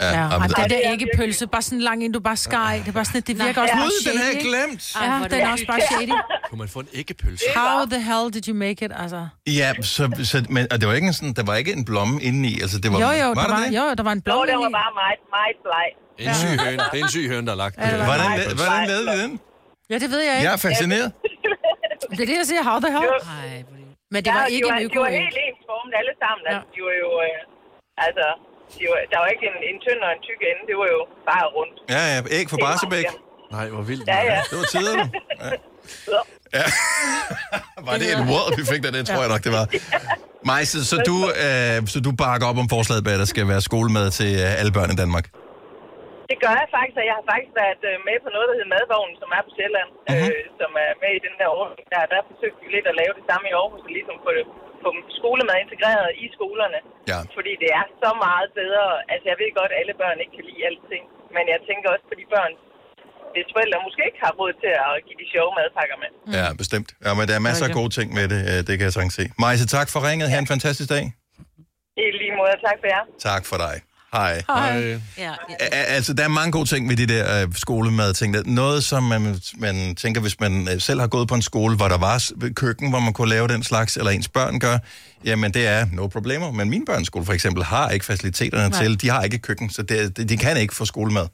Ja, Ja, og og det- den der æggepølse, bare sådan lang ind, du bare skar. Det er bare sådan, det virker også Gud, meget den havde jeg ikke? glemt. Ja, er den det er også bare shady. Kunne man få en æggepølse? How the hell did you make it, altså? Ja, så, så, men, og det var ikke en sådan, der var ikke en blomme indeni, altså det var, Jo, jo, var der der var, det? jo, der var en blå Jo, det ind var bare meget, meget bleg. Det er en syg høne. Det er en syg høne, der er lagt. Hvordan, la- hvordan lavede vi den? Ja, det ved jeg ikke. Jeg er fascineret. Det er det, jeg siger, how the hell. Ej, Men det var ja, ikke en var, de var helt ens formet alle sammen. Altså, de var jo, øh, altså, de var, der var ikke en, en tynd og en tyk ende. Det var jo bare rundt. Ja, ja, æg fra Barsebæk. Nej, hvor vildt. Ja, ja. Det var tiderne. Ja. ja. var det et word, vi fik der? Det tror jeg nok, det var. Majse, så du, øh, så du bakker op om forslaget bag, at der skal være skolemad til øh, alle børn i Danmark? Det gør jeg faktisk, og jeg har faktisk været øh, med på noget, der hedder Madvognen, som er på Sjælland, Mhm. øh, som er med i den her ordning. Der, der forsøgte vi lidt at lave det samme i Aarhus, og ligesom få, få skolemad integreret i skolerne. Ja. Fordi det er så meget bedre. Altså, jeg ved godt, at alle børn ikke kan lide alting, men jeg tænker også på de børn, hvis forældre måske ikke har råd til at give de sjove madpakker med. Ja, bestemt. Ja, men der er masser af gode ting med det, det kan jeg sagtens se. Majse, tak for ringet. Ha' en fantastisk dag. I lige måde, tak for jer. Tak for dig. Hej. Hej. Ja, A- Altså, der er mange gode ting ved de der øh, skolemad-ting. Der- Noget, som man, man tænker, hvis man øh, selv har gået på en skole, hvor der var køkken, hvor man kunne lave den slags, eller ens børn gør, jamen det er no problemer. Men min børns skole for eksempel har ikke faciliteterne Nej. til. De har ikke køkken, så det, de, de kan ikke få skolemad.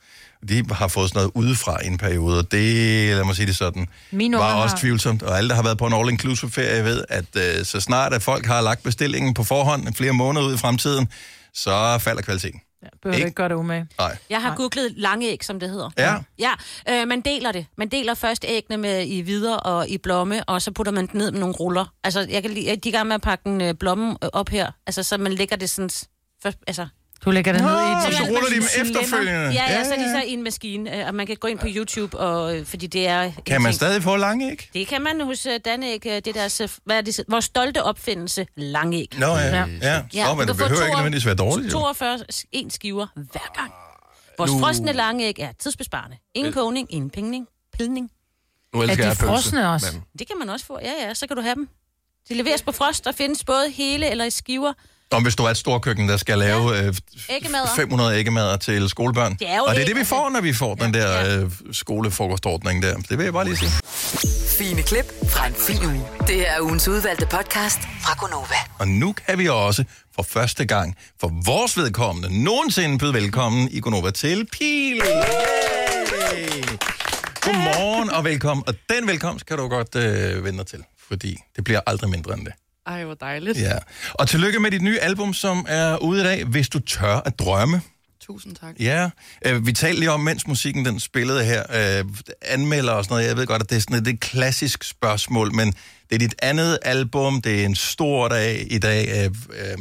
De har fået sådan noget udefra i en periode, og det, lad mig sige det sådan, Mine var også har- tvivlsomt. Og alle, der har været på en all-inclusive ferie, ved, at øh, så snart at folk har lagt bestillingen på forhånd flere måneder ud i fremtiden, så falder kvaliteten. Behøver du ikke gøre det umage. Nej. Jeg har googlet lange æg, som det hedder. Ja. Ja, øh, man deler det. Man deler først æggene med i videre og i blomme, og så putter man den ned med nogle ruller. Altså, jeg kan lide, de er i gang med at pakke en øh, blomme øh, op her. Altså, så man lægger det sådan... Først, altså, Du lægger det ned i Nå, et... så ruller de dem efterfølgende. Ja, ja, Ja, så er de så i en maskine, øh, og man kan gå ind på YouTube, og, øh, fordi det er... en Kan man ting. stadig få lange æg? Det kan man hos uh, Danæg, det er deres, hvad er det, vores stolte opfindelse, langæg. Nå ja, ja. ja. Så, men det behøver ikke nødvendigvis være dårligt. Jo. 42 en skiver hver gang. Vores Nu- frosne langæg er tidsbesparende. Ingen kogning, ingen pingning, pilning. Nu elsker Er de frosne også? men- Det kan man også få, ja ja, så kan du have dem. De leveres på frost og findes både hele eller i skiver. Om hvis du er et storkøkken, der skal lave øh, Æggemadder. 500 æggemader til skolebørn. Det er jo og det er det, vi får, når vi får den der øh, skolefrokostordning der. Det vil jeg bare lige sige. Fine klip fra en fin uge. Det er ugens udvalgte podcast fra Gonova. Og nu kan vi også for første gang for vores vedkommende nogensinde byde velkommen i Gonova til. Yay! Godmorgen og velkommen. Og den velkomst kan du godt øh, vende dig til, fordi det bliver aldrig mindre end det. Ej, hvor dejligt. Ja. Og tillykke med dit nye album, som er ude i dag, Hvis du tør at drømme. Tusind tak. Ja, øh, vi talte lige om, mens musikken den spillede her, øh, anmelder og sådan noget, jeg ved godt, at det er sådan et, det er et klassisk spørgsmål, men det er dit andet album, det er en stor dag i dag, øh, øh,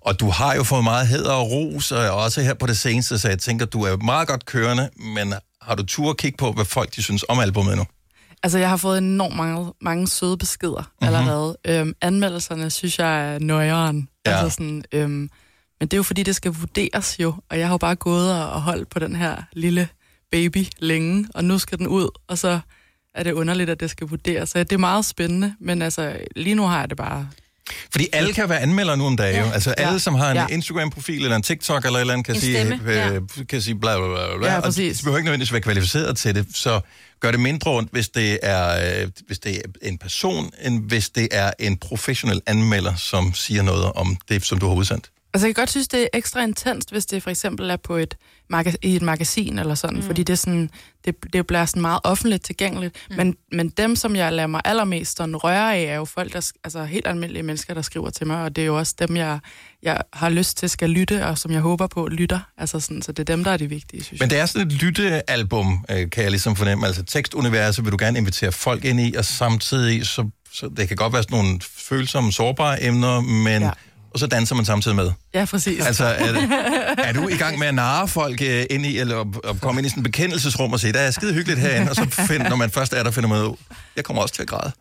og du har jo fået meget hæder og ros, og også her på det seneste, så jeg tænker, du er meget godt kørende, men har du tur at kigge på, hvad folk de synes om albumet nu? Altså, jeg har fået enormt mange, mange søde beskeder Mhm. mm-hmm. allerede. Øhm, anmeldelserne synes jeg er nøjeren. Ja. Altså sådan, øhm, men det er jo fordi, det skal vurderes jo, og jeg har jo bare gået og og holdt på den her lille baby længe, og nu skal den ud, og så er det underligt, at det skal vurderes. Så det er meget spændende, men altså, lige nu har jeg det bare... Fordi alle kan være anmeldere nu om dagen, jo. Altså alle, Ja. som har en Ja. Instagram-profil eller en TikTok eller et eller andet, kan En sige, stemme, øh, kan sige bla bla bla. bla. Ja, og præcis. de behøver ikke nødvendigvis være kvalificeret til det, så gør det mindre ondt, hvis det er, øh, hvis det er en person, end hvis det er en professionel anmelder, som siger noget om det, som du har udsendt. Altså, jeg kan godt synes, det er ekstra intenst, hvis det for eksempel er på et i et magasin eller sådan, mm. fordi det, er sådan, det, det bliver sådan meget offentligt tilgængeligt. Mm. Men, men dem, som jeg lader mig allermest sådan røre af, er jo folk, der, altså helt almindelige mennesker, der skriver til mig, og det er jo også dem, jeg, jeg har lyst til skal lytte, og som jeg håber på lytter. Altså sådan, så det er dem, der er de vigtige, synes Men det er sådan et lyttealbum, øh, kan jeg ligesom fornemme. Altså tekstuniverset vil du gerne invitere folk ind i, og samtidig, så, så det kan godt være sådan nogle følsomme, sårbare emner, men... Ja. Og så danser man samtidig med. Ja, præcis. Altså, er, det, er du i gang med at narre folk øh, ind i, eller at komme ind i sådan et bekendelsesrum og sige, der er skide hyggeligt herinde, og så find, når man først er der, finder man ud, jeg kommer også til at græde.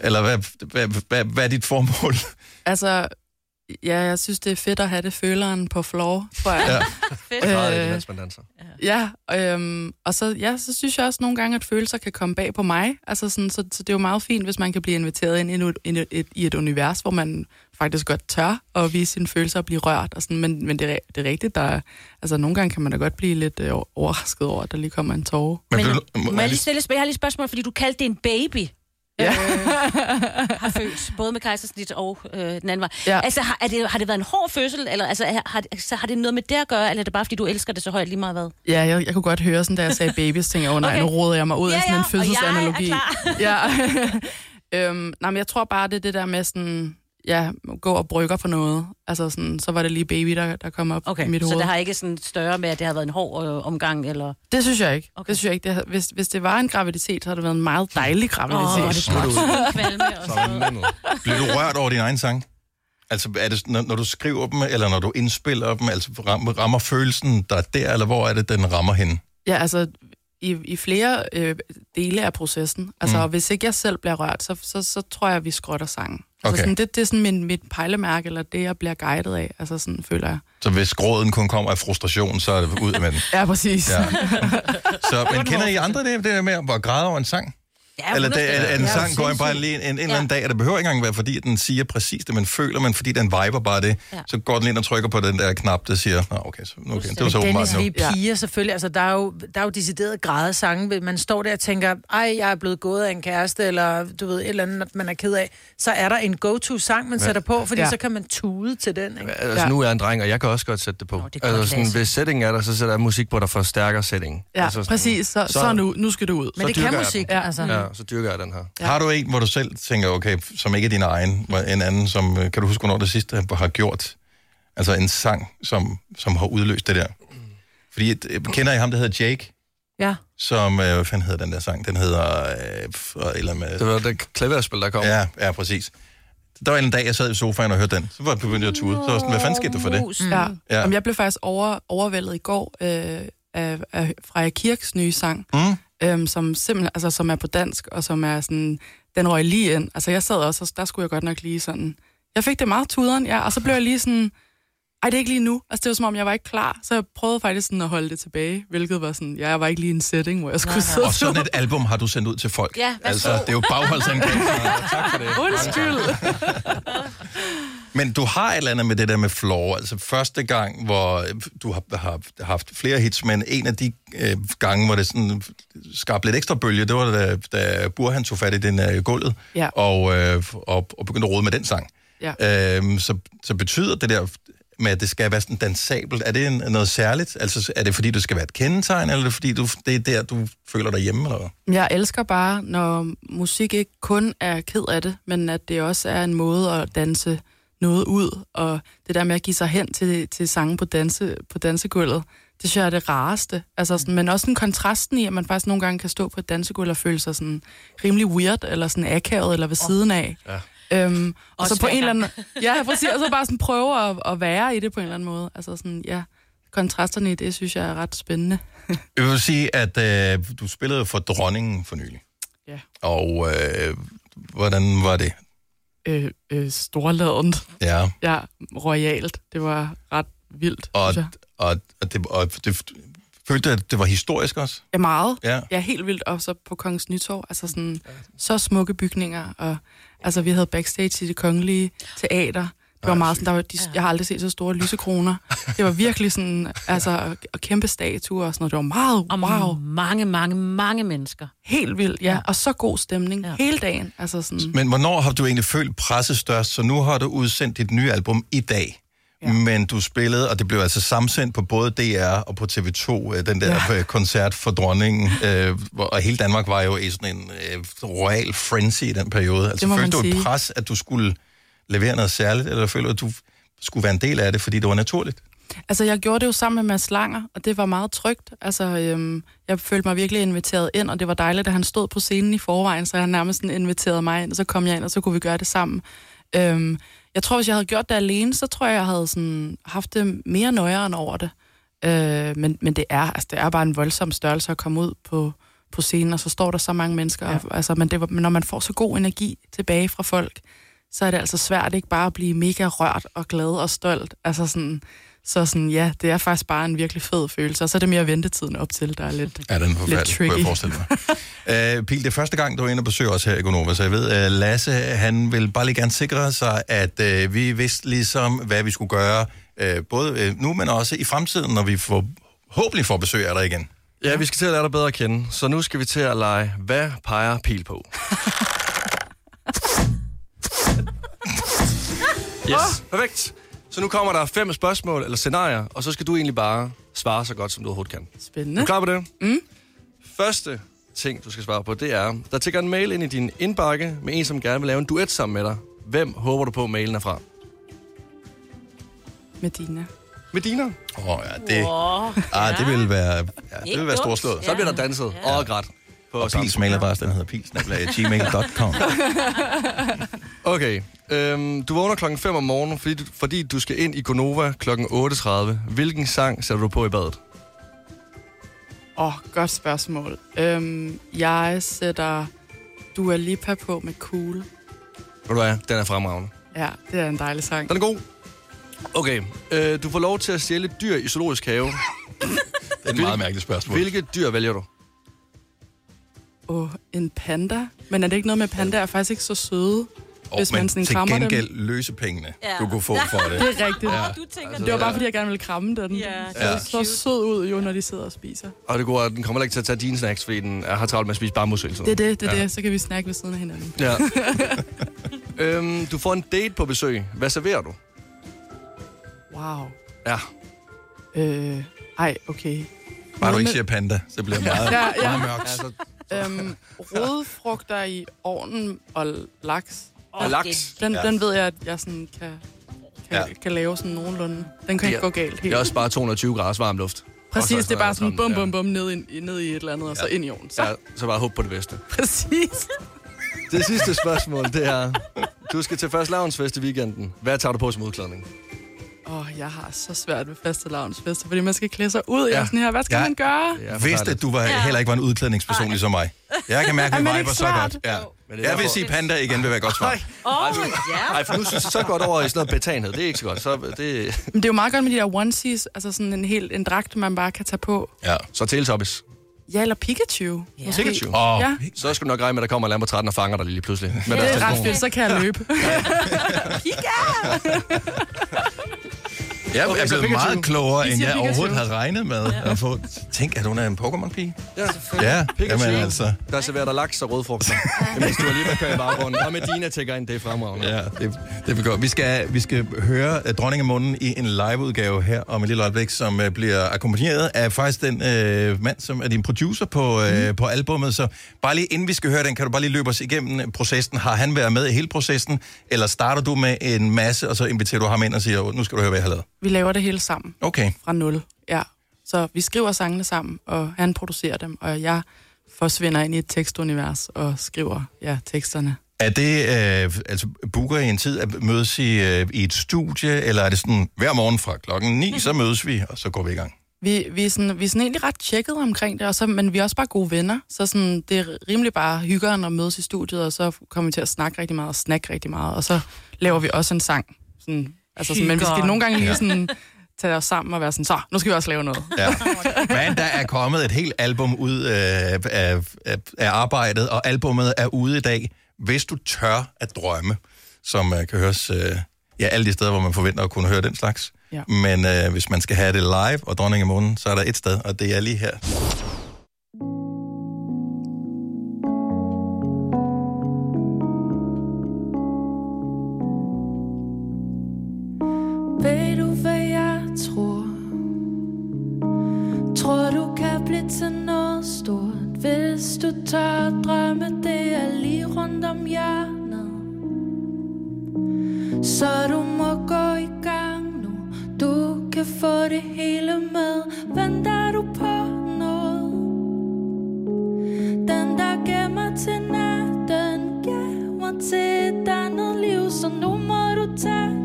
Eller hvad, hvad, hvad, hvad er dit formål? Altså, ja, jeg synes, det er fedt at have det føleren på floor, tror jeg. Ja. Øh, mens man danser. Ja, øhm, og så, ja, så synes jeg også nogle gange, at følelser kan komme bag på mig. Altså sådan, så, så det er jo meget fint, hvis man kan blive inviteret ind i et, i et, i et univers, hvor man faktisk godt tør at vise sine følelser og blive rørt. Og sådan, men men det, er, det er rigtigt, der er, altså nogle gange kan man da godt blive lidt øh, overrasket over, at der lige kommer en tårer. Men, Men, må jeg lige stille? Jeg har lige et spørgsmål, fordi du kaldte det en baby. Ja. Øh, har født, både med kejsersnit og øh, den anden vej. Ja. Altså, har, er det, har det været en hård fødsel, eller altså, har, altså, har det noget med det at gøre, eller er det bare, fordi du elsker det så højt lige meget hvad? Ja, jeg, jeg kunne godt høre, sådan, da jeg sagde baby, så tænkte jeg, oh, nej, Okay. nu råder jeg mig ud Ja, af sådan ja, en og jeg er fødselsanalogi. klar. ja. øhm, nej, men jeg tror bare, det er det der med sådan, ja, gå og brygger for noget. Altså sådan, så var det lige baby, der, der kom op Okay, i mit så hoved. det har ikke sådan større med, at det har været en hård øh, omgang, eller... Det synes jeg ikke. Okay. Det synes jeg ikke. Det har, hvis, hvis det var en graviditet, så har det været en meget dejlig graviditet. Åh, det er godt. Noget. Bliver du rørt over din egen sang? Altså, er det, når, når du skriver dem, eller når du indspiller dem, altså rammer, rammer følelsen der der, eller hvor er det, den rammer henne? Ja, altså, i, i flere øh, dele af processen. Altså, Mm. hvis ikke jeg selv bliver rørt, så, så, så tror jeg, at vi skrotter sangen. Altså, Okay. sådan, det, det er sådan min, mit pejlemærke, eller det, jeg bliver guidet af. Altså, sådan føler jeg. Så hvis gråden kun kommer af frustration, så er det ud med den. Ja, præcis. Ja. Så, men kender I andre det, det der med at græde over en sang? Ja, eller det, at, at en Ja, sang går bare lige en, en, en eller anden dag, og det behøver ikke engang være, fordi den siger præcis det, man føler, men fordi den viber bare det, Ja. så går den ind og trykker på den der knap, der siger, Nå, okay, så, okay det var så Men åbenbart Dennis, nu. vi er piger selvfølgelig. Altså, der er jo, der er jo decideret grædesange. Man står der og tænker, ej, jeg er blevet gået af en kæreste, eller du ved, et eller andet, man er ked af. Så er der en go-to-sang, man Ja. sætter på, fordi Ja. så kan man tude til den. Ikke? Altså, nu er jeg en dreng, og jeg kan også godt sætte det på. det er godt, altså, sådan, Lasse. hvis settingen er der, så sætter jeg musik på, der forstærker settingen. Ja, altså, sådan- præcis. Så, så, så nu, nu skal du ud. så dyrker jeg den. Ja, altså. Ja, så dyrker jeg den her. Ja. Har du en, hvor du selv tænker, okay, som ikke er din egen, en anden, som, øh, kan du huske, hvornår det sidste har gjort, altså en sang, som, som har udløst det der? Fordi, øh, kender I ham, der hedder Jake? Ja. Som, øh, hvad fanden hedder den der sang? Den hedder, øh, eller med... Det var det klaverspil, der kom. Ja, ja, præcis. Der var en dag, jeg sad i sofaen og hørte den. Så var jeg begyndt at tude. Så var sådan, hvad fanden skete der for det? Ja. Ja. ja. Om jeg blev faktisk over, overvældet i går øh, af, af Freja Kirks nye sang, mm øhm, som simpelthen, altså, som er på dansk, og som er sådan, den røg lige ind. Altså jeg sad også, og der skulle jeg godt nok lige sådan, jeg fik det meget tuderen, ja, og så blev jeg lige sådan, ej, det er ikke lige nu. Altså det var som om, jeg var ikke klar, så jeg prøvede faktisk sådan at holde det tilbage, hvilket var sådan, ja, jeg var ikke lige i en setting, hvor jeg skulle sidde Og sådan et album har du sendt ud til folk. Ja, altså, det er jo bagholdsangreb. tak for det. Undskyld. Men du har et eller andet med det der med floor. Altså første gang, hvor du har, har haft flere hits, men en af de øh, gange, hvor det sådan skabte lidt ekstra bølge, det var da, da Burhan tog fat i den øh, gulvet Ja. og, øh, og, og begyndte at rode med den sang. Ja. Øhm, så, så betyder det der med, at det skal være sådan dansabelt, er det en, noget særligt? Altså er det fordi, du skal være et kendetegn, eller er det fordi, du, det er der, du føler dig hjemme? Eller? Jeg elsker bare, når musik ikke kun er ked af det, men at det også er en måde at danse noget ud, og det der med at give sig hen til, til sange på, danse, på dansegulvet, det synes jeg er det rareste. Altså sådan, men også sådan kontrasten i, at man faktisk nogle gange kan stå på et dansegulv og føle sig sådan rimelig weird, eller sådan akavet, eller ved siden af. Ja. Øhm, og så på en eller anden... Ja, præcis. Og så bare sådan prøve at, at være i det på en eller anden måde. Altså sådan, ja, kontrasterne i det, synes jeg er ret spændende. Jeg vil sige, at øh, du spillede for dronningen for nylig. Ja. Og øh, hvordan var det? Øh, øh, storladent. Ja. Ja, royalt. Det var ret vildt, Og, synes jeg. og, og, det, og det, følte du, at det var historisk også? Ja, meget. Ja. ja, helt vildt. Og så på Kongens Nytorv, altså sådan, så smukke bygninger. Og altså, vi havde backstage i det kongelige teater. Det var meget sådan, der var, de, jeg har aldrig set så store lysekroner. Det var virkelig sådan, altså, og kæmpe statuer og sådan noget. Det var meget, Og wow. mange, mange, mange mennesker. Helt vildt, ja. Og så god stemning ja. hele dagen. Altså sådan, Men hvornår har du egentlig følt presset størst? Så nu har du udsendt dit nye album i dag. Ja. Men du spillede, og det blev altså samsendt på både DR og på TV2, øh, den der Ja. ja. koncert for dronningen. Øh, hvor- og hele Danmark var jo i sådan en øh, royal frenzy i den periode. Altså følte du et sige. pres, at du skulle levere noget særligt, eller følte du, at du skulle være en del af det, fordi det var naturligt? Altså, jeg gjorde det jo sammen med Mads Langer, og det var meget trygt. Altså, øhm, jeg følte mig virkelig inviteret ind, og det var dejligt, at han stod på scenen i forvejen, så han nærmest inviterede mig ind, og så kom jeg ind, og så kunne vi gøre det sammen. Øhm, jeg tror, hvis jeg havde gjort det alene, så tror jeg, jeg havde sådan haft det mere nøjeren over det. Øh, men, men det er, altså, det er bare en voldsom størrelse at komme ud på, på scenen, og så står der så mange mennesker. Ja. Og, altså, men, det når man får så god energi tilbage fra folk, så er det altså svært ikke bare at blive mega rørt og glad og stolt. Altså sådan, så sådan, ja, det er faktisk bare en virkelig fed følelse. Og så er det mere ventetiden op til, der er lidt, Ja, den er lidt forfærdelig, kunne jeg tricky. forestille mig. uh, Pil, det er første gang, du er inde og besøger os her i Gonova, så jeg ved, uh, Lasse, han vil bare lige gerne sikre sig, at uh, vi vidste ligesom, hvad vi skulle gøre, uh, både uh, nu, men også i fremtiden, når vi får, håbentlig får besøg af dig igen. Ja, vi skal til at lære dig bedre at kende, så nu skal vi til at lege, hvad peger pil på? Yes, perfekt. Så nu kommer der fem spørgsmål eller scenarier, og så skal du egentlig bare svare så godt, som du overhovedet kan. Spændende. Er du klar på det? Mm. Første ting, du skal svare på, det er, der tigger en mail ind i din indbakke med en, som gerne vil lave en duet sammen med dig. Hvem håber du på, mailen er fra? Medina. Medina? Åh, oh, ja, det, Wow. ah, det vil være, ja, det vil være storslået. Så bliver der danset ja. og grædt. På Og Pils mailadresse, den hedder pilsnabla.gmail.com. Okay. Øhm, du vågner klokken 5 om morgenen, fordi du, fordi du skal ind i Gonova klokken 8.30. Hvilken sang sætter du på i badet? Åh, oh, godt spørgsmål. Øhm, jeg sætter Dua Lipa på med Cool. Ved du hvad, den er fremragende. Ja, det er en dejlig sang. Den er god. Okay, øh, du får lov til at stjæle et dyr i zoologisk have. Det er et meget mærkeligt spørgsmål. Hvilket dyr vælger du? Åh, oh, en panda. Men er det ikke noget med, at pandaer er faktisk ikke så søde, Oh, hvis man men sådan til krammer gengæld dem? løse pengene, Ja. du kunne få for det. Det er rigtigt. Ja. Du tænker, det var bare, fordi jeg gerne ville kramme den. Ja, det er så sød ud, jo, når de sidder og spiser. Og det gode er, at den kommer ikke til at tage dine snacks, fordi den er- har travlt med at spise bambus hele tiden. Det er det, det er ja. det. Så kan vi snakke ved siden af hinanden. Ja. øhm, du får en date på besøg. Hvad serverer du? Wow. Ja. Øh, ej, okay. Bare du ikke siger panda, så bliver det meget, Ja, ja. meget mørkt. Altså, Øhm, rodfrugter i ovnen og laks. Og Den- laks. Den, Ja. den ved jeg, at jeg sådan kan, kan, Ja. ja. kan lave sådan nogenlunde. Den kan det ikke er- gå galt helt. Det er også bare 220 grader varm luft. Præcis, det er bare sådan bum, ja. bum, bum, ned i, ned i et eller andet, og så ind i ovnen. Så. Ja, så bare håb på det bedste. Præcis. Det sidste spørgsmål, det er... Du skal til første lavnsfest i weekenden. Hvad tager du på som udklædning? Åh, oh, jeg har så svært ved fastelavnsfester, fordi man skal klæde sig ud. Ja. Jeg Ja. er sådan her, hvad skal Ja. man gøre? Jeg vidste, at du var, heller ikke var en udklædningsperson ligesom mig. Jeg kan mærke, at Er vi viber ikke så godt. Ja. Men det Jeg vil sige panda igen, vil være godt svar. Åh, Nej, for nu synes jeg så godt over i sådan noget betanhed. Det er ikke så godt. Så det... Men det er jo meget godt med de der onesies, altså sådan en helt en dragt, man bare kan tage på. Ja. Så Teletubbies. Ja, eller Pikachu. Ja. Pikachu. Åh, Ja. Så skal du nok regne med, at der kommer Lambo 13 og fanger dig lige pludselig. Med Det deres er ret telefon. fedt, så kan jeg løbe. Jeg er blevet Pikachu. meget klogere, end jeg overhovedet havde regnet med at få. Tænk, at hun er en Pokémon-pige. Ja, Ja, Pikachu, jamen altså. der serverer der laks og rødfrugter. Mens du alligevel kører i baggrunden. Og Medina tækker ind, det er fremragende. Ja, det, det godt. Vi skal, vi skal høre uh, Dronning af Munden i en liveudgave her om et lille øjeblik, som uh, bliver akkompagneret af faktisk den uh, mand, som er din producer på, uh, mm. på albummet. Så bare lige inden vi skal høre den, kan du bare lige løbe os igennem processen. Har han været med i hele processen, eller starter du med en masse, og så inviterer du ham ind og siger, nu skal du høre, hvad jeg har lavet? Vi laver det hele sammen. Okay. Fra nul, ja. Så vi skriver sangene sammen, og han producerer dem, og jeg forsvinder ind i et tekstunivers og skriver ja, teksterne. Er det, øh, altså, booker I en tid at mødes i, øh, i et studie, eller er det sådan, hver morgen fra klokken 9, så mødes vi, og så går vi i gang? Vi, vi, er sådan, vi er sådan egentlig ret tjekket omkring det, og så, men vi er også bare gode venner. Så sådan, det er rimelig bare hyggeren at mødes i studiet, og så kommer vi til at snakke rigtig meget og snakke rigtig meget. Og så laver vi også en sang. Sådan, altså sådan, men vi skal nogle gange lige sådan, tage os sammen og være sådan, så, nu skal vi også lave noget. Ja. Men der er kommet et helt album ud øh, af, af, af arbejdet, og albummet er ude i dag. Hvis du tør at drømme, som uh, kan høres øh, ja, alle de steder, hvor man forventer at kunne høre den slags. Ja. Men øh, hvis man skal have det live og dronning af månen, så er der et sted, og det er lige her. Så du må gå i gang nu. Du kan få det hele med. Venter du på noget? Den der gemmer til natten Gemmer til et andet liv Så nu må du tage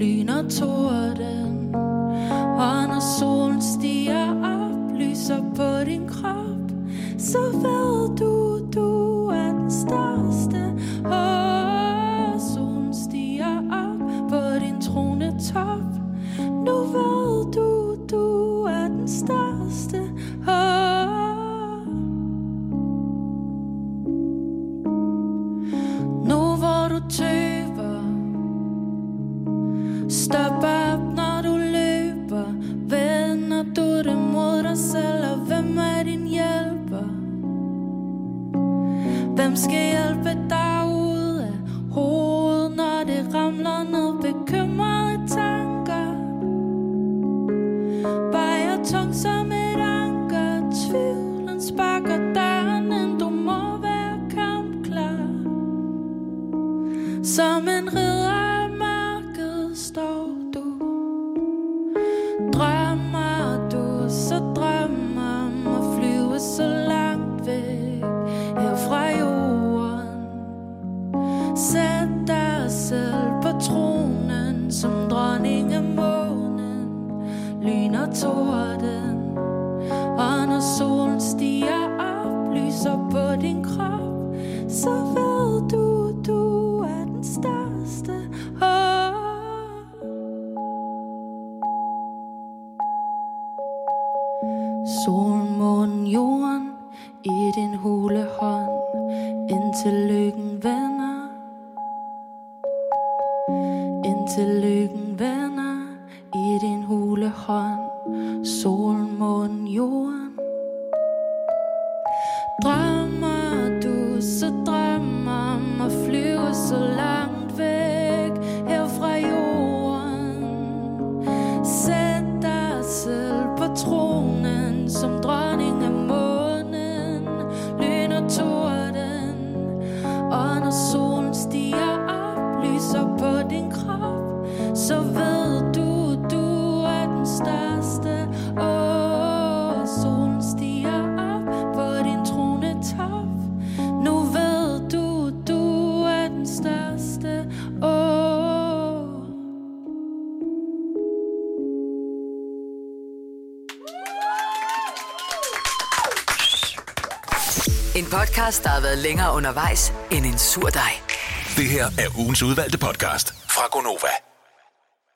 Lyn og torden. Og når solen stiger op Lyser på din krop Så ved du, du Hvem podcast, der har været længere undervejs end en sur dej. Det her er ugens udvalgte podcast fra Gonova.